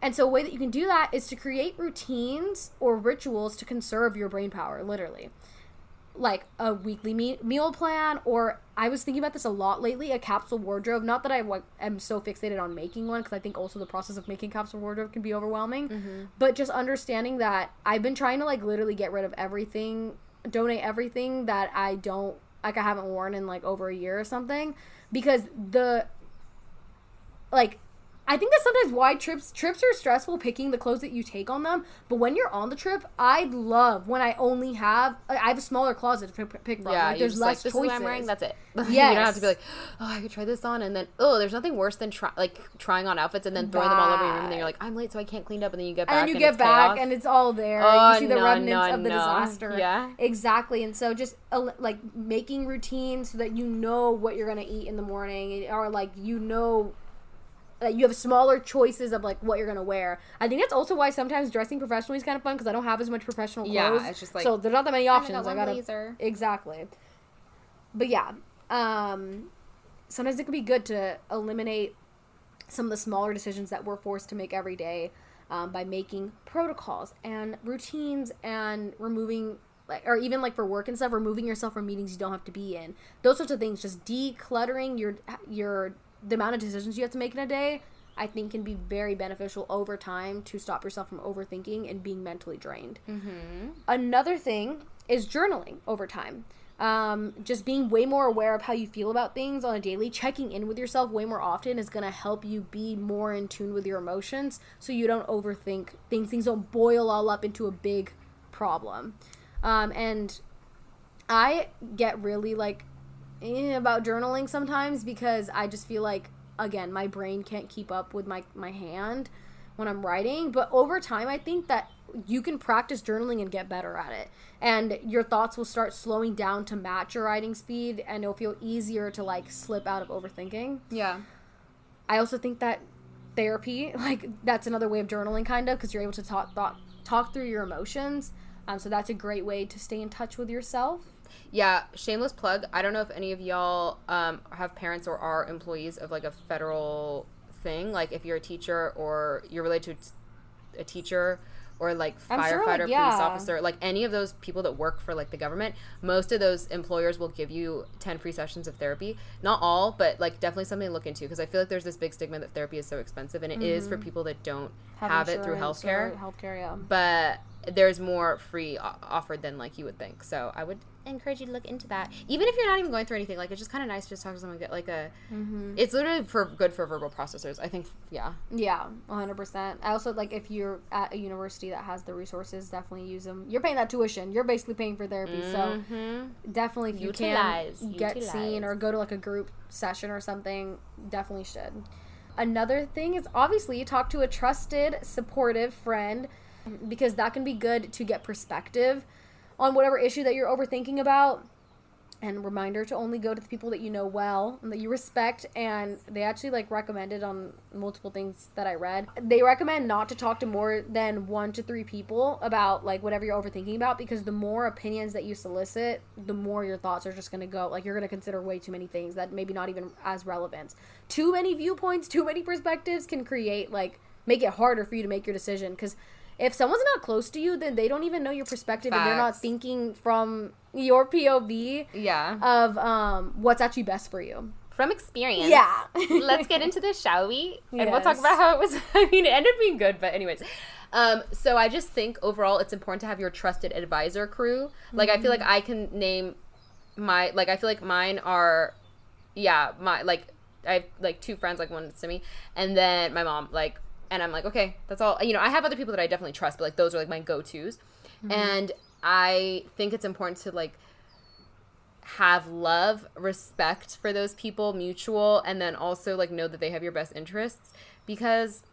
And so a way that you can do that is to create routines or rituals to conserve your brain power, literally. Like a weekly me- meal plan, or I was thinking about this a lot lately, a capsule wardrobe. Not that I am so fixated on making one, because I think also the process of making capsule wardrobe can be overwhelming. Mm-hmm. But just understanding that I've been trying to like literally get rid of everything, donate everything that I don't like I haven't worn in like over a year or something, because the like I think that's sometimes why trips trips are stressful picking the clothes that you take on them. But when you're on the trip, I love when I only have I have a smaller closet to pick, from. Yeah, like, there's less like, choices. I'm wearing. That's it. Yeah, you don't have to be like, oh, I could try this on, and then oh, there's nothing worse than try like trying on outfits and then throwing them all over your room, and then you're like, I'm late, so I can't clean up, and then you get back, and then you get it's back chaos. and it's all there. Oh, you see the no, remnants no, of the no. disaster. Yeah. Exactly. And so just uh, like making routines so that you know what you're going to eat in the morning or like you know that you have smaller choices of like what you're going to wear. I think that's also why sometimes dressing professionally is kind of fun because I don't have as much professional clothes. Yeah, it's just like, so there's not that many options. got I gotta blazer. exactly. But yeah, um, sometimes it can be good to eliminate some of the smaller decisions that we're forced to make every day um, by making protocols and routines and removing like or even like for work and stuff removing yourself from meetings you don't have to be in those sorts of things just decluttering your your the amount of decisions you have to make in a day i think can be very beneficial over time to stop yourself from overthinking and being mentally drained. Another thing is journaling over time. Um, just being way more aware of how you feel about things on a daily checking in with yourself way more often is going to help you be more in tune with your emotions so you don't overthink things. Things don't boil all up into a big problem. Um, and i get really like eh, about journaling sometimes because i just feel like again my brain can't keep up with my my hand when i'm writing but over time i think that you can practice journaling and get better at it and your thoughts will start slowing down to match your writing speed and it'll feel easier to like slip out of overthinking yeah, I also think that therapy, like that's another way of journaling, kind of, because you're able to talk talk, talk through your emotions. Um, so that's a great way to stay in touch with yourself. Yeah. Shameless plug. I don't know if any of y'all um, have parents or are employees of like a federal thing. Like if you're a teacher or you're related to a teacher or like firefighter, sure, like, police officer, like any of those people that work for like the government, most of those employers will give you 10 free sessions of therapy. Not all, but like definitely something to look into because I feel like there's this big stigma that therapy is so expensive and it is for people that don't have, it through healthcare. Healthcare, yeah. But there's more free offered than like you would think. So I would encourage you to look into that. Even if you're not even going through anything, like it's just kind of nice to just talk to someone, get like a. Mm-hmm. It's literally for good for verbal processors. I think, yeah. Yeah, 100%. I also like if you're at a university that has the resources, definitely use them. You're paying that tuition. You're basically paying for therapy. So mm-hmm. definitely if you Utilize, can get utilize. seen or go to like a group session or something, definitely should. Another thing is obviously talk to a trusted, supportive friend because that can be good to get perspective on whatever issue that you're overthinking about. And reminder to only go to the people that you know well and that you respect. And they actually like recommended on multiple things that i read. They recommend not to talk to more than one to three people about like whatever you're overthinking about. Because the more opinions that you solicit the more your thoughts are just to go. Like you're to consider way too many things that maybe not even as relevant. Too many viewpoints too many perspectives can create like make it harder for you to make your decision. Because if someone's not close to you then they don't even know your perspective and they're not thinking from your pov Yeah. of um what's actually best for you. From experience. Yeah. Let's get into this, shall we? And we'll talk about how it was. I mean, it ended up being good, but anyways. Um, so I just think overall it's important to have your trusted advisor crew. Like I feel like I can name my like I feel like mine are yeah, my like I have like two friends, like one to me, and then my mom, like and I'm like, okay, that's all you know, I have other people that I definitely trust, but like those are like my go tos. Mm-hmm. And I think it's important to like have love, respect for those people, mutual, and then also like know that they have your best interests. Because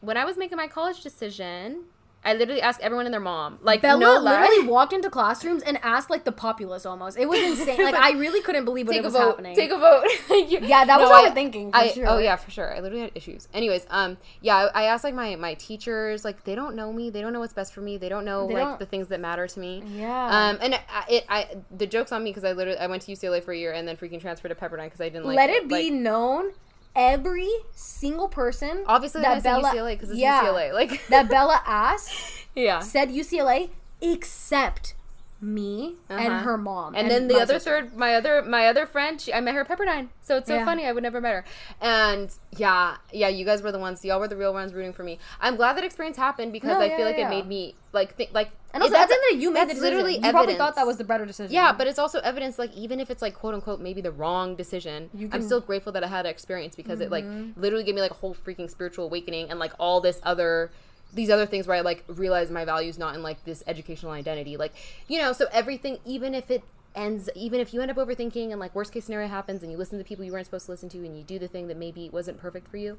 when I was making my college decision, I literally asked everyone and their mom. Like Bella no literally walked into classrooms and asked like the populace almost. It was insane. like I really couldn't believe what take it was vote. happening. Take a vote. Yeah, that was No, I- overthinking, for I, sure. Oh yeah, for sure. I literally had issues. Anyways, um, yeah, I, I asked like my my teachers, like they don't know me, they don't know what's best for me, they don't know They like don't- the things that matter to me. Yeah. Um, and I, it, I, the joke's on me because I literally I went to UCLA for a year and then freaking transferred to Pepperdine because I didn't like. Let it be Like, known, every single person obviously, that that I say Bella UCLA because it's yeah, UCLA. Like that Bella asked yeah. said UCLA except me and Uh-huh. her mom. And, then the other sister. third, my other my other friend, she, I met her at Pepperdine. So it's so Yeah. funny. I would never met her. And yeah, yeah, you guys were the ones. Y'all were the real ones rooting for me. I'm glad that experience happened because No, I yeah, feel like yeah. it made me like think like. And also, it- at the end of you made that's literally you probably thought that was the better decision. Yeah, but it's also evidence, like even if it's like quote unquote maybe the wrong decision, You I'm Mm-hmm. still grateful that I had that experience because it like literally gave me like a whole freaking spiritual awakening and like all this other these other things where I like realize my value is not in like this educational identity. Like, you know, so everything even if it ends even if you end up overthinking and like worst case scenario happens and you listen to people you weren't supposed to listen to and you do the thing that maybe wasn't perfect for you,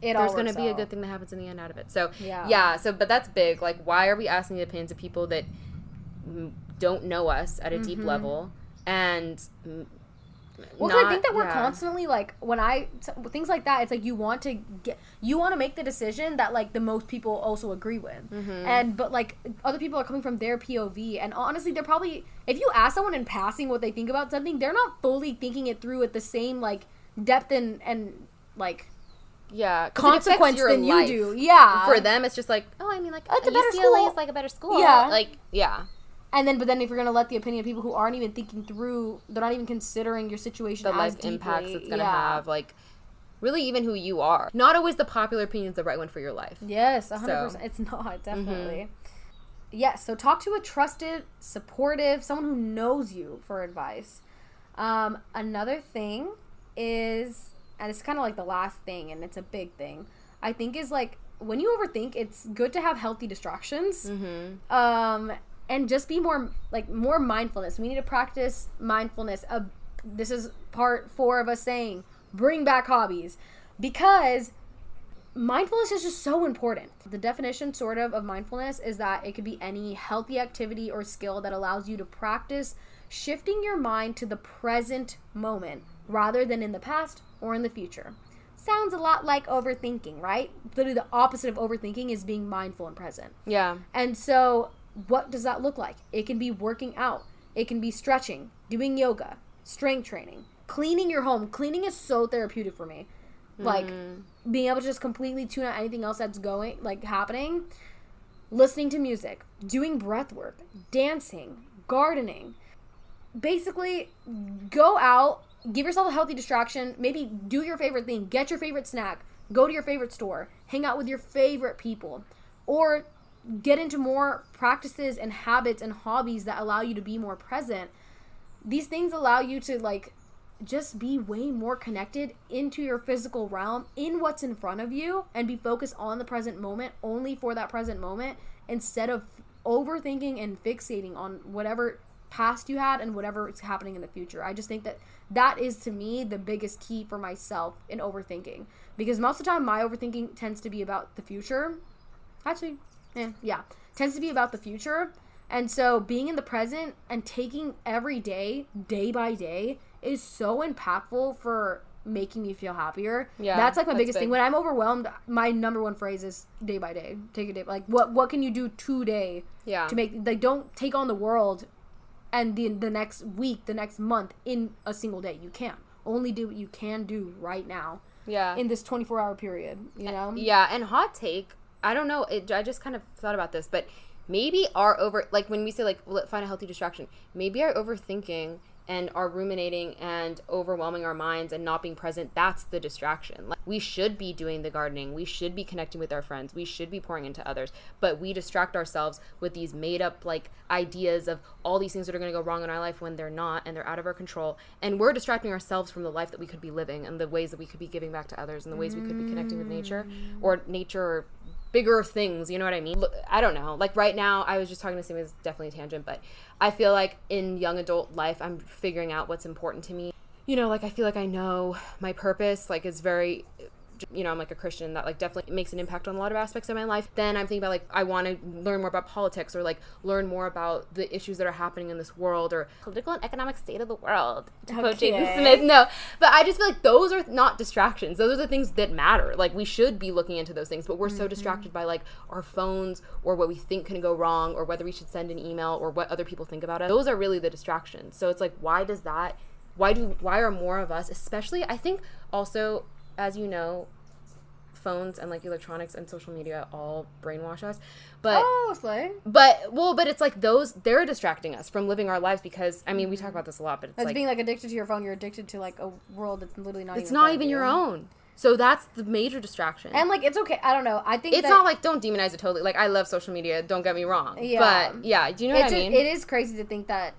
it there's going to be a good thing that happens in the end out of it. So Yeah. yeah. So but that's big. Like, why are we asking the opinions of people that don't know us at a deep level and Well, 'cause I think that we're yeah. constantly like when I t- things like that. It's like you want to get you want to make the decision that like the most people also agree with, Mm-hmm. and but like other people are coming from their POV, and honestly, they're probably if you ask someone in passing what they think about something, they're not fully thinking it through at the same like depth and and like yeah consequence than you do. Yeah, For them, it's just like, oh, I mean, like It's a better UCLA school. is like a better school. Yeah. like yeah, And then, but then if you're gonna let the opinion of people who aren't even thinking through, they're not even considering your situation the as life deeply, impacts it's gonna yeah. have, like really even who you are. Not always the popular opinion is the right one for your life. Yes, 100%. So- Mm-hmm. It's not, definitely. Yes, so talk to a trusted, supportive, someone who knows you for advice. Um, another thing is, and it's kind of like the last thing, and it's a big thing, I think is like when you overthink, it's good to have healthy distractions. Mm-hmm. Um, and just be more, like, more mindfulness. We need to practice mindfulness. Uh, this is part four of us saying, bring back hobbies. Because mindfulness is just so important. The definition, sort of, of mindfulness is that it could be any healthy activity or skill that allows you to practice shifting your mind to the present moment rather than in the past or in the future. Sounds a lot like overthinking, right? Literally, the opposite of overthinking is being mindful and present. Yeah, And so, what does that look like? It can be working out, it can be stretching, doing yoga, strength training, cleaning your home. Cleaning is so therapeutic for me. Like mm. being able to just completely tune out anything else that's going, like happening, listening to music, doing breath work, dancing, gardening. Basically, go out, give yourself a healthy distraction, maybe do your favorite thing, get your favorite snack, go to your favorite store, hang out with your favorite people, or get into more practices and habits and hobbies that allow you to be more present these things allow you to like just be way more connected into your physical realm in what's in front of you and be focused on the present moment only for that present moment instead of overthinking and fixating on whatever past you had and whatever is happening in the future. I just think that that is to me the biggest key for myself in overthinking because most of the time my overthinking tends to be about the future. Actually, yeah, yeah, tends to be about the future. And so being in the present and taking every day, day by day, is so impactful for making me feel happier. Yeah, that's like my that's biggest thing. When I'm overwhelmed, my number one phrase is day by day. Take a day. Like what what can you do today Yeah. to make like don't take on the world and the the next week, the next month in a single day. You can't. Only do what you can do right now Yeah. in this 24 hour period. You know. Yeah, and hot take. I don't know. It, I just kind of thought about this, but maybe our over like when we say like find a healthy distraction. Maybe our overthinking and our ruminating and overwhelming our minds and not being present. That's the distraction. Like we should be doing the gardening. We should be connecting with our friends. We should be pouring into others. But we distract ourselves with these made up like ideas of all these things that are going to go wrong in our life when they're not and they're out of our control. And we're distracting ourselves from the life that we could be living and the ways that we could be giving back to others and the ways we could be connecting with nature or nature or bigger things you know what i mean? I don't know. Like right now i was just talking to Sammy, it's definitely a tangent but i feel like in young adult life i'm figuring out what's important to me. You know like i feel like i know my purpose like it's very you know i'm like a christian that like definitely makes an impact on a lot of aspects of my life then i'm thinking about like i want to learn more about politics or like learn more about the issues that are happening in this world or political and economic state of the world to quote Jaden Smith. No but i just feel like those are not distractions. Those are the things that matter. Like we should be looking into those things but we're so mm-hmm. distracted by like our phones or what we think can go wrong or whether we should send an email or what other people think about us. Those are really the distractions. So it's like why does that why do why are more of us especially i think also as you know phones and like electronics and social media all brainwash us but Oh, slay. but well but it's like those they're distracting us from living our lives because i mean we talk about this a lot but it's like being like addicted to your phone. You're addicted to like a world that's literally not. it's not even your you. own so that's the major distraction And like it's okay. I don't know. I think it's that not like don't demonize it totally like i love social media don't get me wrong Yeah. but yeah do you know it, what i mean it is crazy to think that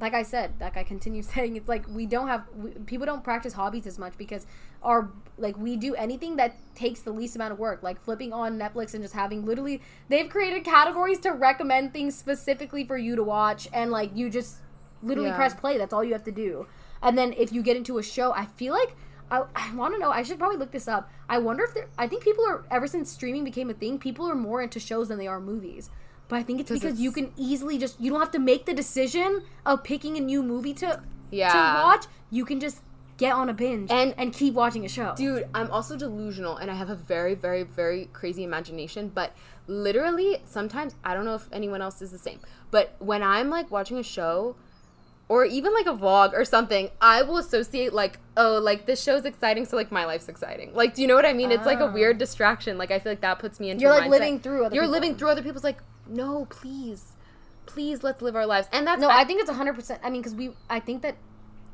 like i said like i continue saying it's like we don't have we, people don't practice hobbies as much because our like we do anything that takes the least amount of work like flipping on netflix and just having literally they've created categories to recommend things specifically for you to watch and like you just literally Yeah. press play that's all you have to do and then if you get into a show i feel like I, I want to know. I should probably look this up. I wonder if there. I think people are ever since streaming became a thing. People are more into shows than they are movies. But I think it's because you can easily just you don't have to make the decision of picking a new movie to Yeah. to watch. You can just get on a binge And- and keep watching a show. Dude, I'm also delusional and I have a very, very, very crazy imagination. But literally, sometimes I don't know if anyone else is the same. But when I'm like watching a show or even like a vlog or something, I will associate like, oh, like this show's exciting, so like my life's exciting. Like, do you know what I mean? It's like a Oh. weird distraction. Like, I feel like that puts me into You're like mindset. living through other You're people. living through other people's like, no, please, please, let's live our lives. And that's no, I think it's hundred percent. I mean, because we, I think that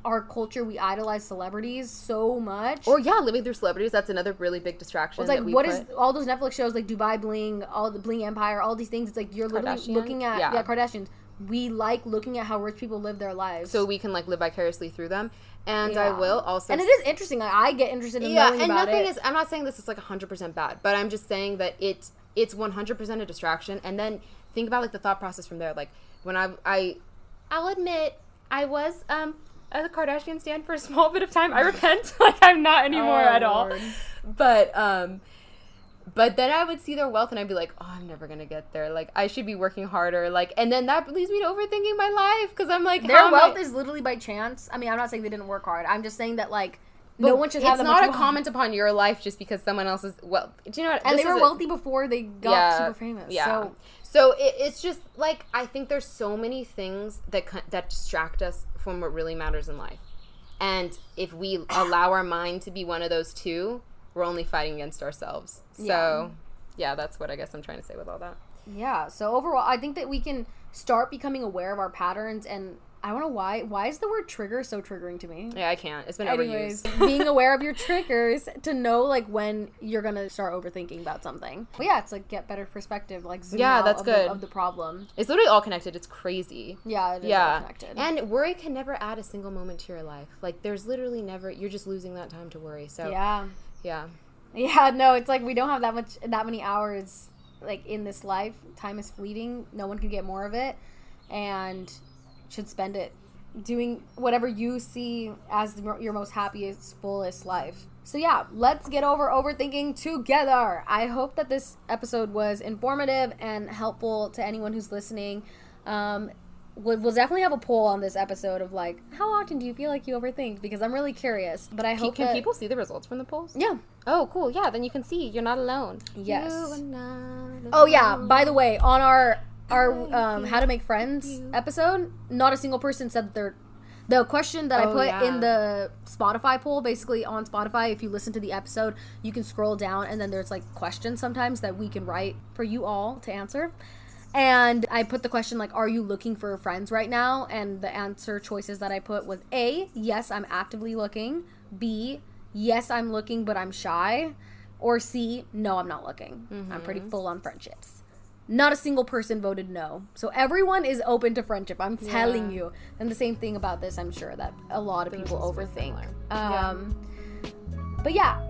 our culture we idolize celebrities so much. or yeah, living through celebrities. That's another really big distraction. It's like that we what is put- all those Netflix shows like Dubai Bling, all the Bling Empire, all these things. It's like you're literally Kardashian? looking at Yeah. yeah. Kardashians. We like looking at how rich people live their lives. so we can like live vicariously through them. And I will also and it is interesting. Like, I get interested in yeah knowing and about nothing it. is i'm not saying this is like 100% bad but i'm just saying that it it's 100% a distraction and then think about like the thought process from there like when i i i'll admit i was um a kardashian stand for a small bit of time i repent like i'm not anymore Oh, at all Lord. but um but then I would see their wealth and I'd be like, oh, I'm never gonna get there. Like, I should be working harder. Like, and then that leads me to overthinking my life because I'm like, Their wealth I- is literally by chance. I mean, I'm not saying they didn't work hard. I'm just saying that like But no one should have It's not a wealth. comment upon your life just because someone else is well. Do you know what? And they were is a- wealthy before they got super famous. Yeah. So So it, it's just like I think there's so many things that that distract us what really matters in life, and if we allow our mind to be one of those two, we're only fighting against ourselves. So, yeah, that's what I guess I'm trying to say with all that. yeah. So overall, I think that we can start becoming aware of our patterns and I don't know why. Why is the word trigger so triggering to me? Yeah, I can't. It's been Anyways, overused. being aware of your triggers to know like when you're gonna start overthinking about something. But yeah, it's like get better perspective, like zoom Yeah, out that's of good. The, of the problem. It's literally all connected. It's crazy. Yeah, it is all Yeah. connected. And worry can never add a single moment to your life. Like there's literally never you're just losing that time to worry. So yeah, yeah. yeah. No, it's like we don't have that much, that many hours like in this life. Time is fleeting. No one can get more of it, and should spend it doing whatever you see as your most happiest, fullest life. So yeah, let's get over overthinking together. I hope that this episode was informative and helpful to anyone who's listening. Um, we'll, we'll definitely have a poll on this episode of like, how often do you feel like you overthink? Because I'm really curious. But I hope can that, people see the results from the polls? Yeah. Oh, cool. Yeah, then you can see you're not alone. Yes. Not Oh yeah. By the way, on our our um, how to make friends episode, not a single person said that they're the question that I Oh, put yeah. in the Spotify poll, basically on Spotify, if you listen to the episode, you can scroll down and then there's like questions sometimes that we can write for you all to answer. And I put the question like, are you looking for friends right now? And the answer choices that I put was A, yes, I'm actively looking. B, yes, I'm looking, but I'm shy. Or C, no, I'm not looking. I'm pretty full on friendships. Not a single person voted no. So everyone is open to friendship. I'm telling you. And the same thing about this, I'm sure that a lot of people overthink. similar. Yeah. Um, But yeah,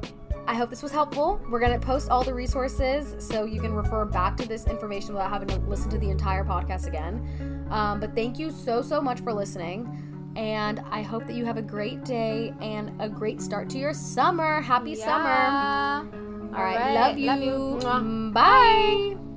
I hope this was helpful. We're going to post all the resources so you can refer back to this information without having to listen to the entire podcast again. Um, but thank you so, so much for listening. And I hope that you have a great day and a great start to your summer. Happy summer. Yeah. All right. right, Love you. love you. Mwah. Bye.